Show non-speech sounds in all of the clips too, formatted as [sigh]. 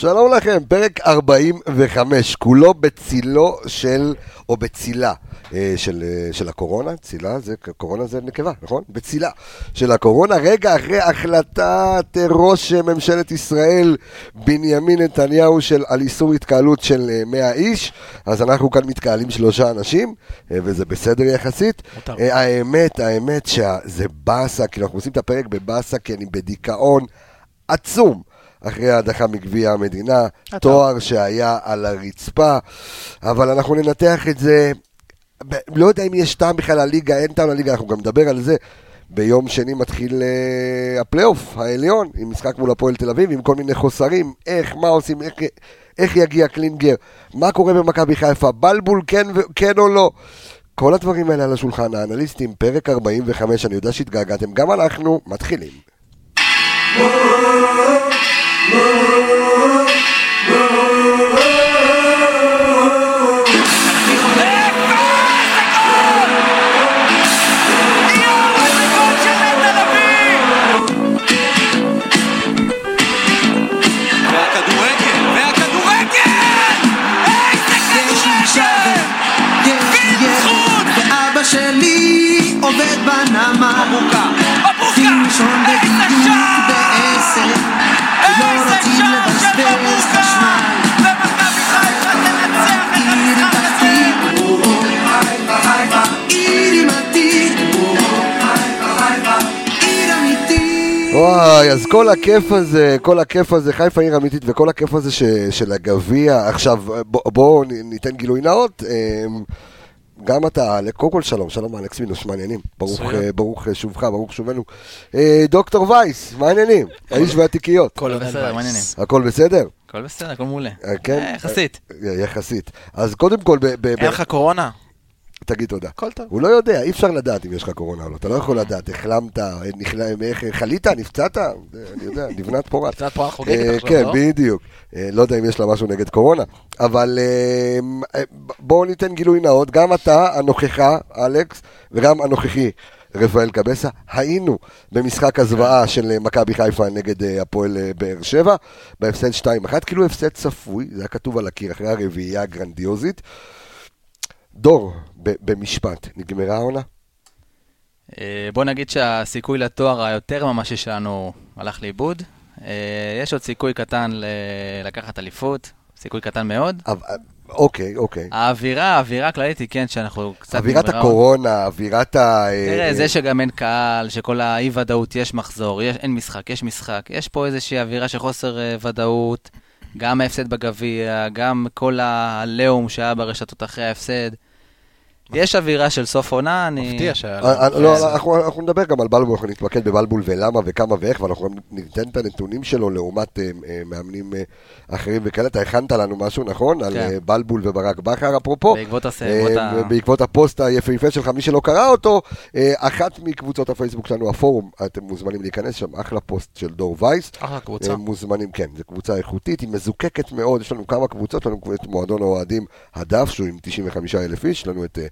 שלום לכם, פרק 45, כולו בצילו של, או בצילה אה, של, אה, של הקורונה, צילה זה, קורונה זה נקבה, נכון? בצילה של הקורונה, רגע אחרי החלטת ראש ממשלת ישראל, בנימין נתניהו, של, על איסור התקהלות של 100 איש, אז אנחנו כאן מתקהלים שלושה אנשים, וזה בסדר יחסית. מותר. האמת, האמת שזה באסה, כי אנחנו עושים את הפרק בבאסה, כי אני בדיכאון עצום. אחרי ההדחה מגביע המדינה, תואר שהיה על הרצפה, אבל אנחנו ננתח את זה, לא יודע אם יש טעם בכלל לליגה, אין טעם לליגה, אנחנו גם נדבר על זה. ביום שני מתחיל אה, הפלייאוף העליון, עם משחק מול הפועל תל אביב, עם כל מיני חוסרים, איך, מה עושים, איך, איך יגיע קלינגר, מה קורה במכבי חיפה, בלבול כן, כן או לא. כל הדברים האלה על השולחן, האנליסטים, פרק 45, אני יודע שהתגעגעתם, גם אנחנו מתחילים. עובד וואי, אז כל הכיף הזה, כל הכיף הזה, חיפה עיר אמיתית, וכל הכיף הזה של הגביע, עכשיו בואו ניתן גילוי נאות. גם אתה, קודם כל שלום, שלום אלכס מינוס, מעניינים. ברוך, אה, ברוך אה, שובך, ברוך שובנו. אה, דוקטור וייס, מה העניינים? האיש והתיקיות. הכל בסדר, מה העניינים? הכל בסדר? הכל בסדר, הכל מעולה. כן? יחסית. יחסית. אז קודם כל... אין לך קורונה? תגיד תודה. הכל טוב. הוא לא יודע, אי אפשר לדעת אם יש לך קורונה או לא. אתה לא יכול לדעת, החלמת, חלית, נפצעת, אני יודע, [laughs] נבנת פורט. נבנת פורט חוגגת עכשיו, כן, לא? כן, בדיוק. לא יודע אם יש לה משהו נגד קורונה, אבל בואו ניתן גילוי נאות, גם אתה, הנוכחה, אלכס, וגם הנוכחי. רפאל קבסה, היינו במשחק הזוועה של מכבי חיפה נגד הפועל באר שבע, בהפסד 2-1, כאילו הפסד צפוי, זה היה כתוב על הקיר אחרי הרביעייה הגרנדיוזית. דור, במשפט, נגמרה העונה? אה, בוא נגיד שהסיכוי לתואר היותר ממשי שלנו הלך לאיבוד. אה, יש עוד סיכוי קטן לקחת אליפות, סיכוי קטן מאוד. אוקיי, אוקיי. האווירה, האווירה הכללית היא כן שאנחנו קצת... אווירת הקורונה, אווירת ה... תראה, זה שגם אין קהל, שכל האי-ודאות, יש מחזור, יש, אין משחק, יש משחק. יש פה איזושהי אווירה של חוסר אה, ודאות, גם ההפסד בגביע, גם כל העליהום שהיה ברשתות אחרי ההפסד. יש אווירה של סוף עונה, אני... מפתיע שהיה... אה, אה, לא, אנחנו נדבר גם על בלבול, אנחנו נתמקד בבלבול ולמה וכמה ואיך, ואנחנו ניתן את הנתונים שלו לעומת אה, מאמנים אחרים וכאלה. אתה הכנת לנו משהו, נכון? על כן. בלבול וברק בכר, אפרופו. בעקבות הפוסט היפהפה שלך, מי שלא קרא אותו, אחת מקבוצות הפייסבוק שלנו, הפורום, אתם מוזמנים להיכנס שם, אחלה פוסט של דור וייס. אחלה קבוצה. מוזמנים, כן, זו קבוצה איכותית, היא מזוקקת מאוד, יש לנו כמה קבוצות, יש לנו את מועדון האוהדים הדף, שהוא עם 95 אלף איש, יש לנו את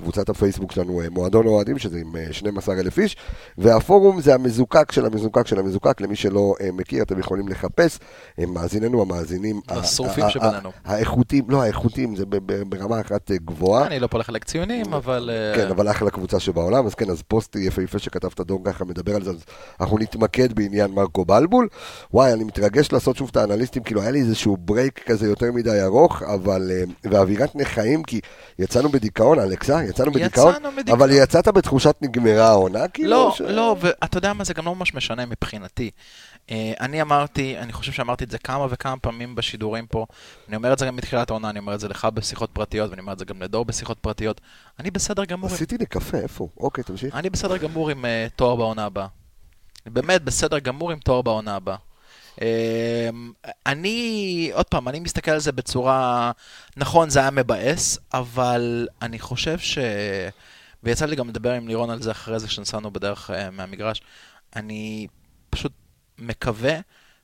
קבוצת הפייסבוק שלנו, אה, מועדון אוהדים, שזה עם 12 אה, איש, והפורום זה המזוקק של המזוקק של המזוקק, למי שלא אה, מכיר, אתם יכולים לחפש, מאזינינו המאזינים, השרופים שבינינו. האיכותיים, לא האיכותיים, זה ברמה אחת גבוהה. אני לא פה לחלק ציונים, אבל... כן, אבל אחלה קבוצה שבעולם, אז כן, אז פוסט יפהפה שכתבת דור ככה מדבר על זה, אז אנחנו נתמקד בעניין מרקו בלבול. וואי, אני מתרגש לעשות שוב את האנליסטים, כאילו היה לי איזשהו break כזה יותר מדי ארוך, אבל, ואווירת נכאים, כי יצאנו בדיכאון, אלכסה, יצאנו בדיכאון, אבל יצאת בתחושת נגמרה העונה, כאילו? לא, ש... לא, ואתה יודע מה, זה גם לא ממש משנה מבחינתי. Uh, אני אמרתי, אני חושב שאמרתי את זה כמה וכמה פעמים בשידורים פה, אני אומר את זה גם מתחילת העונה, אני אומר את זה לך בשיחות פרטיות, ואני אומר את זה גם לדור בשיחות פרטיות. אני בסדר גמור עשיתי לי קפה, איפה? אוקיי, תמשיך. אני בסדר גמור עם uh, תואר בעונה הבאה. באמת, בסדר גמור עם תואר בעונה הבאה. אמ, אני, עוד פעם, אני מסתכל על זה בצורה, נכון, זה היה מבאס, אבל אני חושב ש... ויצא לי גם לדבר עם לירון על זה אחרי זה כשנסענו בדרך uh, מהמגרש. אני פשוט מקווה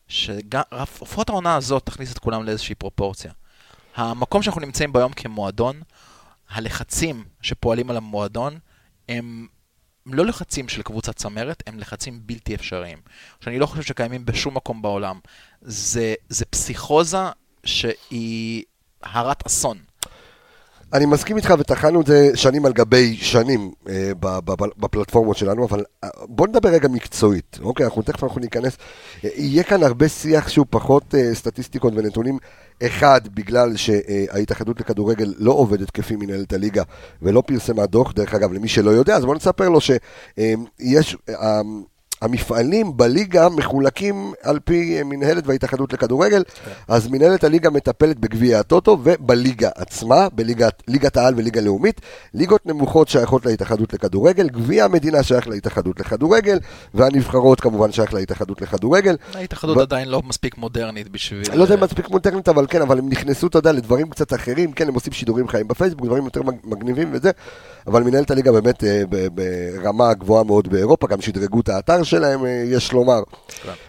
שרפואת העונה הזאת תכניס את כולם לאיזושהי פרופורציה. המקום שאנחנו נמצאים בו היום כמועדון, הלחצים שפועלים על המועדון הם לא לחצים של קבוצת צמרת, הם לחצים בלתי אפשריים. שאני לא חושב שקיימים בשום מקום בעולם. זה, זה פסיכוזה שהיא הרת אסון. אני מסכים איתך וטחנו את זה שנים על גבי שנים אה, בפלטפורמות שלנו, אבל אה, בוא נדבר רגע מקצועית, אוקיי? אנחנו תכף אנחנו ניכנס. אה, יהיה כאן הרבה שיח שהוא פחות סטטיסטיקות ונתונים. אחד, בגלל שההתאחדות לכדורגל לא עובדת כפי מנהלת הליגה ולא פרסמה דוח, דרך אגב, למי שלא יודע, אז בואו נספר לו שיש... המפעלים בליגה מחולקים על פי מנהלת וההתאחדות לכדורגל, כן. אז מנהלת הליגה מטפלת בגביע הטוטו ובליגה עצמה, בליגת העל וליגה לאומית. ליגות נמוכות שייכות להתאחדות לכדורגל, גביע המדינה שייך להתאחדות לכדורגל, והנבחרות כמובן שייך להתאחדגדות לכדורגל. ההתאחדות ו... עדיין לא מספיק מודרנית בשביל... לא יודע אם מספיק מודרנית, אבל כן, אבל הם נכנסו, אתה יודע, לדברים קצת אחרים, כן, הם עושים שידורים חיים בפייסבוק, דברים יותר מגניבים וזה, אבל מנהלת הליגה באמת אה, ברמה גבוהה מאוד באירופה, גם שדרגו את האתר שלהם, אה, יש לומר.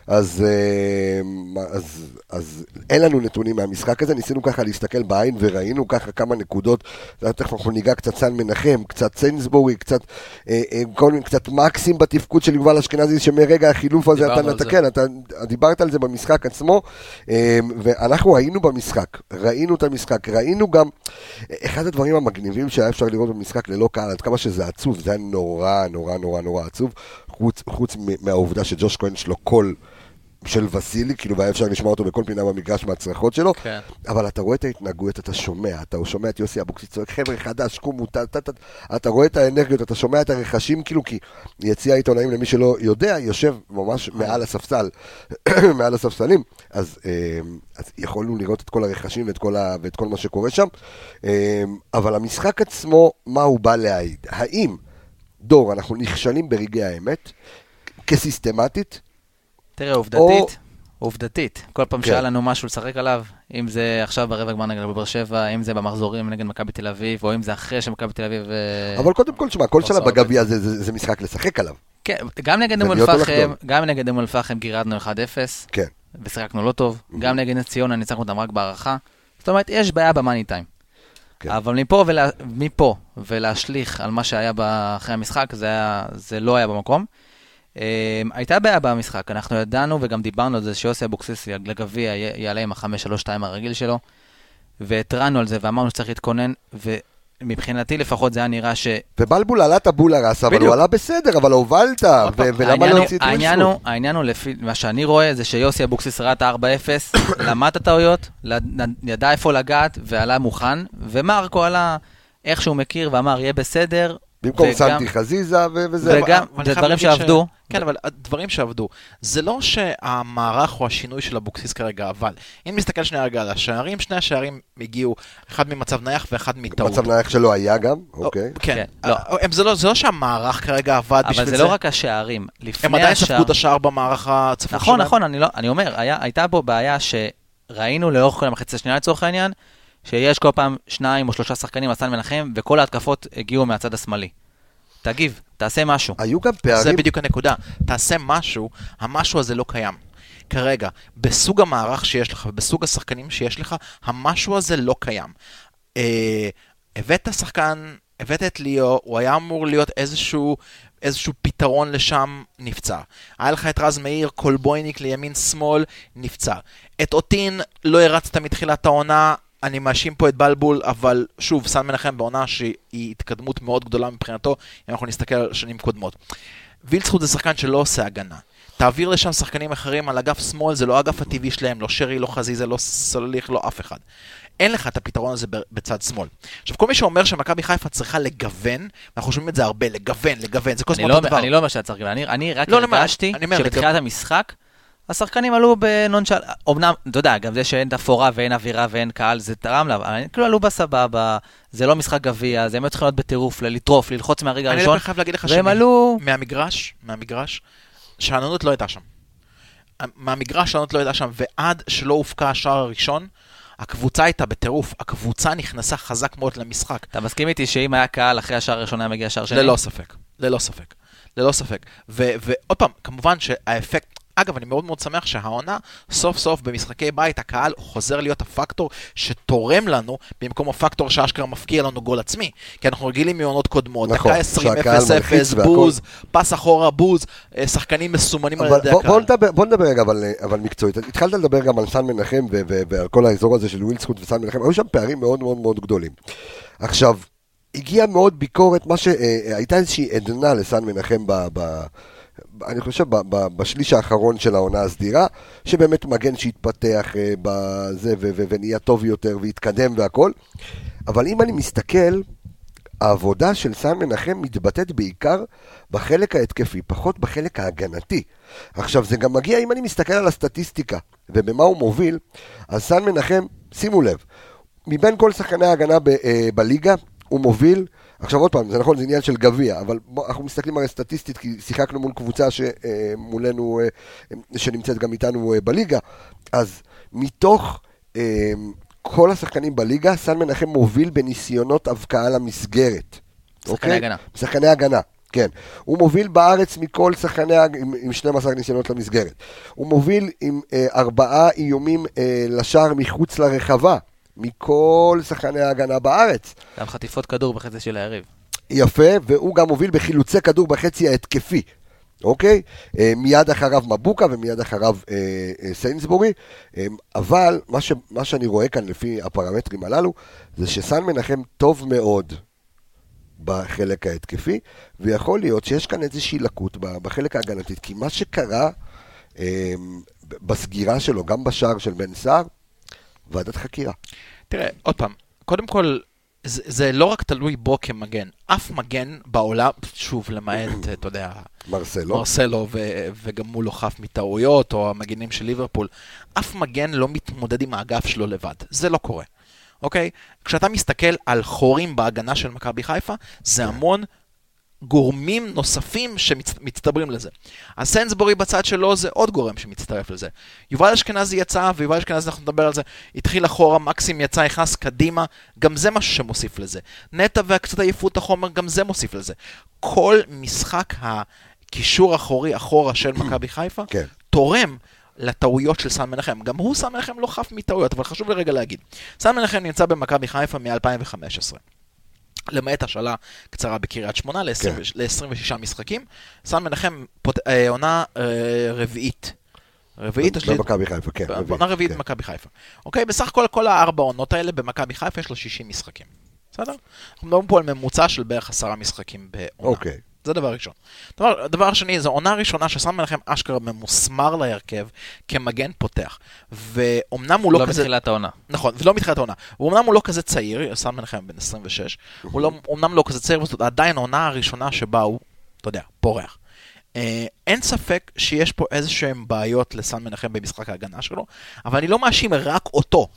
אז, אה, אז, אז אין לנו נתונים מהמשחק הזה, ניסינו ככה להסתכל בעין וראינו ככה כמה נקודות, תכף אנחנו ניגע קצת סן מנחם, קצת סיינסבורי, קצת, כל מיני, קצת מקסים בתפקוד של יובל אשכנזי, שמרגע החילוף הזה אתה נתקן, אתה דיברת על זה במשחק עצמו, ואנחנו היינו במשחק, ראינו את המשחק, ראינו גם, אחד הדברים המגניבים שהיה אפשר לראות במשחק ללא קהל, עד כמה שזה עצוב, זה היה נורא נורא נורא נורא עצוב, חוץ, חוץ מהעובדה שג'וש כהן יש לו קול של וסילי, כאילו, והיה אפשר לשמוע אותו בכל פינה במגרש מהצרחות שלו, כן. אבל אתה רואה את ההתנהגויות, אתה שומע, אתה שומע את יוסי אבוקסיס צועק, חבר'ה, חדש, קומו, אתה, אתה, אתה, אתה רואה את האנרגיות, אתה שומע את הרכשים, כאילו, כי יציע עיתונאים, למי שלא יודע, יושב ממש מעל הספסל, [clears throat] מעל הספסלים, אז, אה, אז יכולנו לראות את כל הרכשים ואת כל, ה, ואת כל מה שקורה שם, אה, אבל המשחק עצמו, מה הוא בא להעיד? האם, דור, אנחנו נכשלים ברגעי האמת, כסיסטמטית, תראה, עובדתית, עובדתית, כל פעם כן. שהיה לנו משהו לשחק עליו, אם זה עכשיו ברבע גמר נגד בבאר שבע, אם זה במחזורים נגד מכבי תל אביב, או אם זה אחרי שמכבי תל אביב... אה, אבל קודם כל, תשמע, כל שנה בגביע זה, זה, זה משחק לשחק עליו. כן, גם נגד אום אל-פחם, גם נגד אום אל-פחם גירדנו 1-0. כן. ושיחקנו לא טוב. Mm-hmm. גם נגד נס ציונה ניצחנו אותם רק בהערכה. זאת אומרת, יש בעיה במאני טיים. כן. אבל מפה, ולה, מפה ולהשליך על מה שהיה אחרי המשחק, זה, היה, זה לא היה במקום. Um, הייתה בעיה במשחק, אנחנו ידענו וגם דיברנו על זה שיוסי אבוקסיס לגביע יעלה עם ה-5-3-2 הרגיל שלו, והתרענו על זה ואמרנו שצריך להתכונן, ומבחינתי לפחות זה היה נראה ש... ובלבול עלה את הבולרס, אבל הוא עלה בסדר, אבל הובלת, ולמה לא הוציא את ווילסקוט? העניין הוא, לפי מה שאני רואה, זה שיוסי אבוקסיס ראה את ה-4-0, [coughs] למד את הטעויות, ידע איפה לגעת, ועלה מוכן, ומרקו עלה איך שהוא מכיר ואמר, יהיה בסדר, במקום סנטי חזיזה וזה. וגם, זה דברים שעבדו. כן, אבל דברים שעבדו. זה לא שהמערך או השינוי של אבוקסיס כרגע, אבל אם נסתכל שנייה רגע על השערים, שני השערים הגיעו, אחד ממצב נייח ואחד מטעות. מצב נייח שלא היה גם, אוקיי. כן, כן לא. זה לא, לא שהמערך כרגע עבד בשביל זה. אבל זה לא רק השערים. הם עדיין ספגו את השער במערך הצפוף נכון, שלהם. נכון, נכון, אני אומר, הייתה פה בעיה שראינו לאורך כל המחצית השנייה לצורך העניין, שיש כל פעם שניים או שלושה שחקנים, אסן מנחם, וכל ההתקפות הגיעו מהצד השמאלי. תגיב, תעשה משהו. היו גם פערים... זה בדיוק הנקודה. תעשה משהו, המשהו הזה לא קיים. כרגע, בסוג המערך שיש לך ובסוג השחקנים שיש לך, המשהו הזה לא קיים. אה, הבאת שחקן, הבאת את ליאו, הוא היה אמור להיות איזשהו, איזשהו פתרון לשם, נפצע. היה לך את רז מאיר, קולבויניק לימין-שמאל, נפצע. את אותין לא הרצת מתחילת העונה, אני מאשים פה את בלבול, אבל שוב, סן מנחם בעונה שהיא התקדמות מאוד גדולה מבחינתו, אם אנחנו נסתכל על שנים קודמות. וילצחוט זה שחקן שלא עושה הגנה. תעביר לשם שחקנים אחרים על אגף שמאל, זה לא האגף הטבעי שלהם, לא שרי, לא חזיזה, לא סולליך, לא אף אחד. אין לך את הפתרון הזה בצד שמאל. עכשיו, כל מי שאומר שמכבי חיפה צריכה לגוון, אנחנו שומעים את זה הרבה, לגוון, לגוון, זה כל הזמן אותו לא, דבר. אני לא אומר שאתה צריך לגוון, אני רק לא, הרגשתי שבתחילת המשחק, השחקנים עלו בנונשל, אמנם, אתה יודע, גם זה שאין תפאורה ואין אווירה ואין קהל, זה תרם לה, אבל כאילו עלו בסבבה, זה לא משחק גביע, זה הם היו צריכים להיות בטירוף, לטרוף, ללחוץ מהרגע הראשון, אני חייב להגיד לך והם עלו... מהמגרש, מהמגרש, שאננות לא הייתה שם. מהמגרש שאננות לא הייתה שם, ועד שלא הופקע השער הראשון, הקבוצה הייתה בטירוף, הקבוצה נכנסה חזק מאוד למשחק. אתה מסכים איתי שאם היה קהל אחרי השער הראשון היה מגיע שער שני? ללא ספק, ללא ספק, ללא ספק. ועוד פעם, כמובן שהאפקט, אגב, אני מאוד מאוד שמח שהעונה, סוף סוף במשחקי בית, הקהל חוזר להיות הפקטור שתורם לנו, במקום הפקטור שאשכרה מפקיע לנו גול עצמי. כי אנחנו רגילים מעונות קודמות, נכון, דקה 20, שהקהל 0, מלחיץ 0, והכל. בוז, פס אחורה, בוז, אה, שחקנים מסומנים על ידי בוא, הקהל. נדבר, בוא נדבר רגע אבל, אבל מקצועית. התחלת לדבר גם על סן מנחם ועל כל האזור הזה של ווילסקוט וסן מנחם, היו שם פערים מאוד מאוד מאוד גדולים. עכשיו, הגיעה מאוד ביקורת, מה שהייתה איזושהי עדנה לסן מנחם ב... ב אני חושב בשליש האחרון של העונה הסדירה, שבאמת מגן שהתפתח אה, בזה ונהיה טוב יותר והתקדם והכל, אבל אם אני מסתכל, העבודה של סן מנחם מתבטאת בעיקר בחלק ההתקפי, פחות בחלק ההגנתי. עכשיו, זה גם מגיע, אם אני מסתכל על הסטטיסטיקה ובמה הוא מוביל, אז סן מנחם, שימו לב, מבין כל שחקני ההגנה ב, אה, בליגה, הוא מוביל, עכשיו עוד פעם, זה נכון, זה עניין של גביע, אבל בוא, אנחנו מסתכלים הרי סטטיסטית, כי שיחקנו מול קבוצה שמולנו, אה, שנמצאת גם איתנו אה, בליגה, אז מתוך אה, כל השחקנים בליגה, סן מנחם מוביל בניסיונות הבקעה למסגרת. שחקני אוקיי? הגנה. שחקני הגנה, כן. הוא מוביל בארץ מכל שחקני, עם, עם 12 ניסיונות למסגרת. הוא מוביל עם אה, ארבעה איומים אה, לשער מחוץ לרחבה, מכל שחקני ההגנה בארץ. גם חטיפות כדור בחצי של היריב. יפה, והוא גם מוביל בחילוצי כדור בחצי ההתקפי, אוקיי? אה, מיד אחריו מבוקה ומיד אחריו אה, אה, סיינסבורי, אה, אבל מה, ש, מה שאני רואה כאן לפי הפרמטרים הללו, זה שסן מנחם טוב מאוד בחלק ההתקפי, ויכול להיות שיש כאן איזושהי לקות בחלק ההגנתית, כי מה שקרה אה, ב- בסגירה שלו, גם בשער של בן סער, ועדת חקירה. תראה, עוד פעם, קודם כל, זה, זה לא רק תלוי בו כמגן. אף מגן בעולם, שוב, למעט, אתה יודע, מרסלו. מרסלו ו- וגם הוא לא חף מטעויות, או המגינים של ליברפול, אף מגן לא מתמודד עם האגף שלו לבד. זה לא קורה, אוקיי? כשאתה מסתכל על חורים בהגנה של מכבי חיפה, זה המון גורמים נוספים שמצטברים לזה. הסנסבורי בצד שלו זה עוד גורם שמצטרף לזה. יובל אשכנזי יצא, ויובל אשכנזי, אנחנו נדבר על זה, התחיל אחורה, מקסים יצא, נכנס קדימה, גם זה משהו שמוסיף לזה. נטע והקצת עייפות החומר, גם זה מוסיף לזה. כל משחק הקישור האחורי אחורה של מכבי חיפה, כן. תורם לטעויות של סן מנחם. גם הוא, סן מנחם, לא חף מטעויות, אבל חשוב לי רגע להגיד. סן מנחם נמצא במכבי חיפה מ-2015. למעט השאלה קצרה בקריית שמונה כן. ל-26 משחקים. סן מנחם פות... אה, עונה אה, רביעית. רביעית? במכבי חיפה, כן. עונה רביעית כן. במכבי חיפה. אוקיי, בסך הכל כל הארבע עונות האלה במכבי חיפה יש לו 60 משחקים. בסדר? אנחנו מדברים פה על ממוצע של בערך עשרה משחקים בעונה. אוקיי. זה דבר ראשון. דבר, דבר שני, זו עונה ראשונה שסן מנחם אשכרה ממוסמר להרכב כמגן פותח. ואומנם הוא לא, לא כזה... בתחילת העונה. נכון, ולא מתחילת העונה. ואומנם הוא לא כזה צעיר, סן מנחם בן 26, הוא לא, אומנם לא כזה צעיר, זאת עדיין העונה הראשונה שבה הוא, אתה יודע, פורח. אה, אין ספק שיש פה איזה שהן בעיות לסן מנחם במשחק ההגנה שלו, אבל אני לא מאשים רק אותו.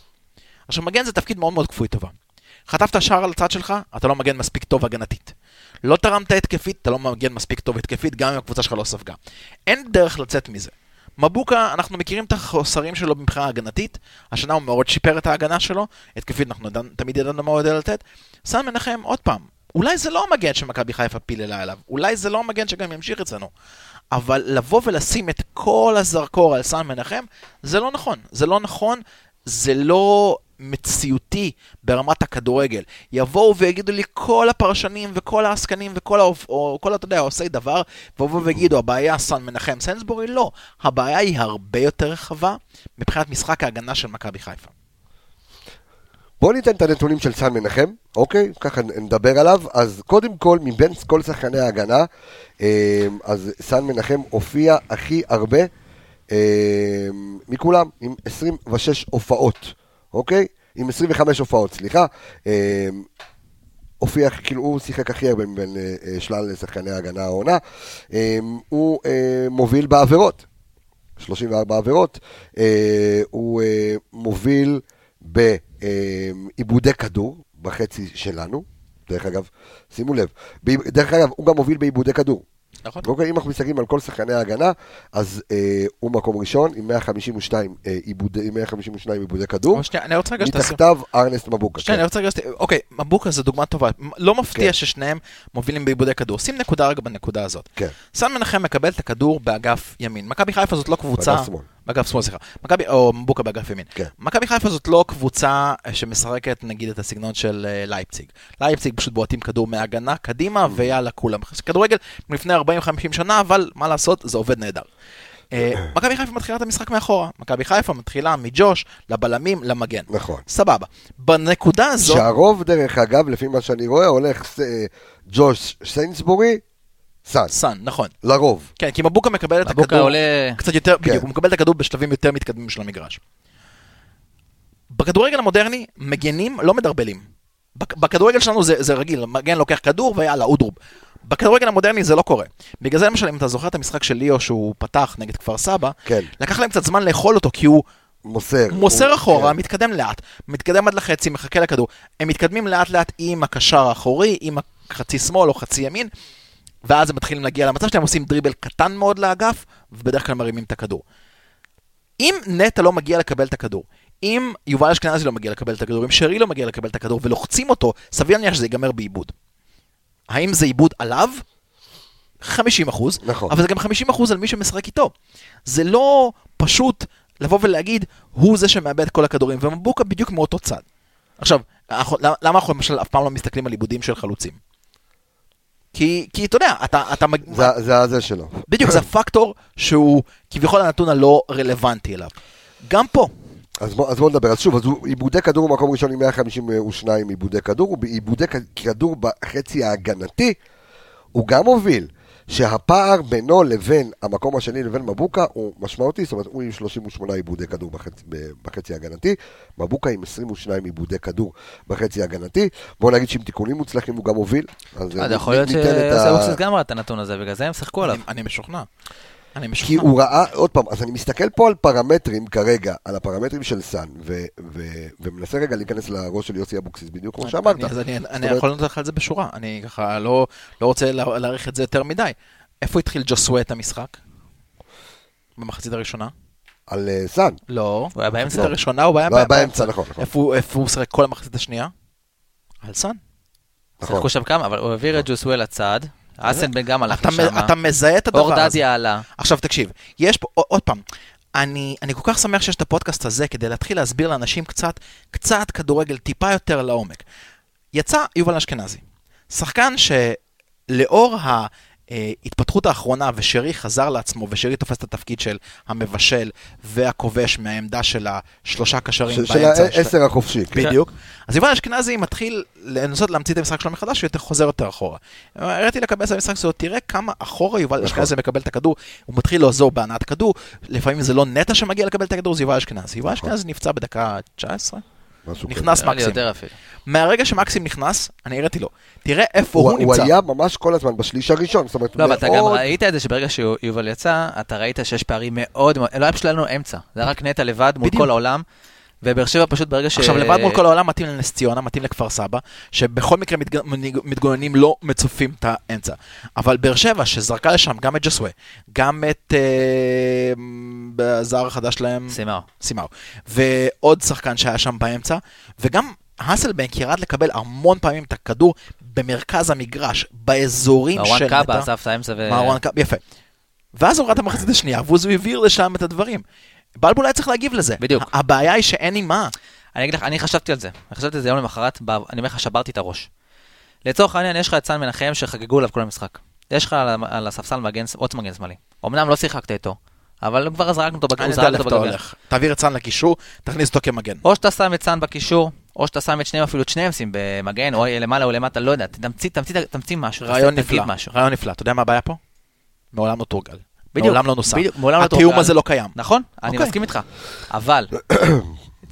עכשיו, מגן זה תפקיד מאוד מאוד כפוי טובה. חטפת שער על הצד שלך, אתה לא מגן מספיק טוב הגנתית. לא תרמת התקפית, אתה לא מגן מספיק טוב התקפית, גם אם הקבוצה שלך לא ספגה. אין דרך לצאת מזה. מבוקה, אנחנו מכירים את החוסרים שלו מבחינה הגנתית, השנה הוא מאוד שיפר את ההגנה שלו, התקפית אנחנו ידע, תמיד ידענו מה הוא יודע לתת. סן מנחם, עוד פעם, אולי זה לא המגן שמכבי חיפה פיללה אליו, אולי זה לא המגן שגם ימשיך אצלנו, אבל לבוא ולשים את כל הזרקור על סן מנחם, זה לא נכון. זה לא נכון, זה לא מציאותי ברמת הכדורגל. יבואו ויגידו לי כל הפרשנים וכל העסקנים וכל, האופ... או כל, אתה יודע, עושי דבר, ויבואו ויגידו, הבעיה סן מנחם סנסבורי? לא. הבעיה היא הרבה יותר רחבה מבחינת משחק ההגנה של מכבי חיפה. בואו ניתן את הנתונים של סן מנחם, אוקיי? ככה נדבר עליו. אז קודם כל, מבין כל שחקני ההגנה, אה, אז סן מנחם הופיע הכי הרבה אה, מכולם, עם 26 הופעות, אוקיי? עם 25 הופעות, סליחה. אה, הופיע, כאילו הוא שיחק הכי הרבה מבין אה, אה, שלל שחקני ההגנה העונה. הוא מוביל בעבירות, 34 עבירות. הוא מוביל בעיבודי כדור, בחצי שלנו. דרך אגב, שימו לב, דרך אגב, הוא גם מוביל בעיבודי כדור. נכון. אוקיי, אם אנחנו מסתכלים על כל שחקני ההגנה, אז אה, הוא מקום ראשון עם 152 אה, עיבודי- עם 152 עיבודי כדור. שנייה, אני רוצה רגע שתעשו... מתחתיו ארנסט מבוקה. שנייה, אני רוצה רגע... שת- אוקיי, מבוקה זה דוגמה טובה. לא מפתיע כן. ששניהם מובילים בעיבודי כדור. שים נקודה רגע בנקודה הזאת. כן. סן מנחם מקבל את הכדור באגף ימין. מכבי חיפה זאת לא קבוצה... באגף שמאל. סליחה. מכבי, או מבוקה באגף ימין. כן. מכבי חיפה זאת לא קבוצה אה, שמשחקת נגיד את הסגנון של אה, לייפציג. לייפציג פשוט בועטים כדור מהגנה קדימה ויאללה כולם. כדורגל מלפני 40-50 שנה, אבל מה לעשות, זה עובד נהדר. אה, [coughs] מכבי חיפה מתחילה את המשחק מאחורה. מכבי חיפה מתחילה מג'וש, לבלמים, למגן. נכון. סבבה. בנקודה הזאת... שהרוב, דרך אגב, לפי מה שאני רואה, הולך ג'וש סיינסבורי, סאן. סאן, נכון. לרוב. כן, כי מבוקה מקבל את הכדור עולה... קצת יותר, כן. בדיוק, הוא מקבל את הכדור בשלבים יותר מתקדמים של המגרש. בכדורגל המודרני, מגנים לא מדרבלים. בכ- בכדורגל שלנו זה, זה רגיל, מגן לוקח כדור ויאללה, אודרוב. בכדורגל המודרני זה לא קורה. בגלל זה למשל, אם אתה זוכר את המשחק של ליאו שהוא פתח נגד כפר סבא, כן. לקח להם קצת זמן לאכול אותו, כי הוא מוסר. מוסר הוא- אחורה, כן. מתקדם לאט, מתקדם עד לחצי, מחכה לכדור. הם מתקדמים לאט לאט עם הקשר האחורי, עם החצי שמאל או חצי ימין, ואז הם מתחילים להגיע למצב שהם עושים דריבל קטן מאוד לאגף, ובדרך כלל מרימים את הכדור. אם נטע לא מגיע לקבל את הכדור, אם יובל אשכנזי לא מגיע לקבל את הכדור, אם שרי לא מגיע לקבל את הכדור, ולוחצים אותו, סביר להניח שזה ייגמר בעיבוד. האם זה עיבוד עליו? 50 אחוז, נכון. אבל זה גם 50 אחוז על מי שמשחק איתו. זה לא פשוט לבוא ולהגיד, הוא זה שמאבד כל הכדורים, ומבוקה בדיוק מאותו צד. עכשיו, למה אנחנו למשל אף פעם לא מסתכלים על עיבודים של חלוצים? כי, כי אתה יודע, אתה, אתה מג... זה זה הזה שלו. בדיוק, זה הפקטור שהוא כביכול הנתון הלא רלוונטי אליו. גם פה, אז בוא, אז בוא נדבר. אז שוב, אז הוא עיבודי כדור הוא מקום ראשון עם 152 עיבודי כדור, ובעיבודי כ- כדור בחצי ההגנתי הוא גם הוביל. שהפער בינו לבין המקום השני לבין מבוקה הוא משמעותי, זאת אומרת הוא עם 38 עיבודי כדור בחצי, בחצי ההגנתי, מבוקה עם 22 עיבודי כדור בחצי ההגנתי, בוא נגיד שעם תיקונים מוצלחים הוא גם הוביל. אז אה, זה יכול להיות ה- שאוקסיס גם ראה את הנתון הזה, בגלל זה הם שיחקו עליו. אני, אני משוכנע. כי. הוא ראה, עוד פעם, אז אני מסתכל פה על פרמטרים כרגע, על הפרמטרים של סאן, ו- ו- ומנסה רגע להיכנס לראש של יוסי אבוקסיס, בדיוק כמו שאמרת. אני, אז אני, אני אומרת- יכול לענות לך על זה בשורה, אני ככה לא, לא רוצה לה- להעריך את זה יותר מדי. איפה התחיל ג'וסווה את המשחק? במחצית הראשונה? על אה, סאן. לא. הוא היה באמצע. הראשונה הוא היה לא, באמצע, נכון, נכון. איפה הוא- שיחק כל המחצית השנייה? על סאן. נכון. שיחקו שם כמה, אבל הוא העביר את ג'וסואל לצד, אסנבן גם הלך לשם, אתה מזהה את הדבר אור הזה. דדיה עלה. עכשיו תקשיב, יש פה, עוד- פעם, אני, אני כל כך שמח שיש את הפודקאסט הזה כדי להתחיל להסביר לאנשים קצת, קצת כדורגל טיפה יותר לעומק. יצא יובל אשכנזי, שחקן שלאור ההתפתחות האחרונה ושרי חזר לעצמו ושרי תופס את התפקיד של המבשל והכובש מהעמדה של השלושה קשרים של- של באמצע. העשר החופשי. בדיוק. אז יובל אשכנזי מתחיל לנסות להמציא את המשחק שלו מחדש, יותר חוזר יותר אחורה. הראיתי לקבל את המשחק שלו, תראה כמה אחורה יובל נכון. אשכנזי מקבל את הכדור, הוא מתחיל לעזור בהנעת כדור, לפעמים זה לא נטע שמגיע לקבל את הכדור, זה יובל אשכנזי. יובל נכון. אשכנזי נפצע בדקה 19, משהו כזה. נכנס מקסים. יותר אפילו. מהרגע שמקסים נכנס, אני הראיתי לו, תראה איפה הוא הוא הוא נמצא. היה ממש כל הזמן בשליש הראשון, זאת אומרת, לא, אבל אתה גם מאוד... ראית את זה שברגע שיובל יצא, אתה ראית שיש פערים מאוד מאוד, לא היה פשוט לנו אמצע. זה היה רק נטע לבד מול בדיוק. כל העולם, ובאר שבע פשוט ברגע ש... עכשיו לבד מול כל העולם מתאים לנס ציונה, מתאים לכפר סבא, שבכל מקרה מתג- מתגוננים לא מצופים את האמצע. אבל באר שבע שזרקה לשם גם את ג'סווה, גם את אה, הזר החדש שלהם, סימאו. סימאו, ועוד שחקן שהיה שם באמצע, וגם האסלבנק ירד לקבל המון פעמים את הכדור במרכז המגרש, באזורים של מרואן קאבה. עזב את האמצע ו... מרואן קאבה, יפה. ואז הוא ראה את המחצית השנייה, ואז הוא העביר לשם את הדברים. בלבול היה צריך להגיב לזה. בדיוק. הבעיה היא שאין עם מה. אני אגיד לך, אני חשבתי על זה. אני חשבתי על זה יום למחרת, ב- אני אומר לך, שברתי את הראש. לצורך העניין, יש לך את סן מנחם שחגגו עליו כל המשחק. יש לך על הספסל מגן, עוד מגן שמאלי. אמנם לא שיחקת איתו, אבל כבר זרקנו אותו בגביע. אני יודע לאיפה אתה. הולך. תעביר את סאן לקישור, תכניס אותו כמגן. או שאתה שם את סן בקישור, או שאתה שם את שניהם, אפילו את שניהם שים במגן, או למעלה או למטה, לא יודע, תמציא, תמציא, תמציא משהו. רעיון נפלא. רעיון נפלא. אתה יודע מה הבעיה פה? מעולם לא תורגל. בדיוק, מעולם לא נוסע. בדיוק, מעולם לא התיאום. הזה לא קיים. נכון, אני אוקיי. מסכים איתך. אבל,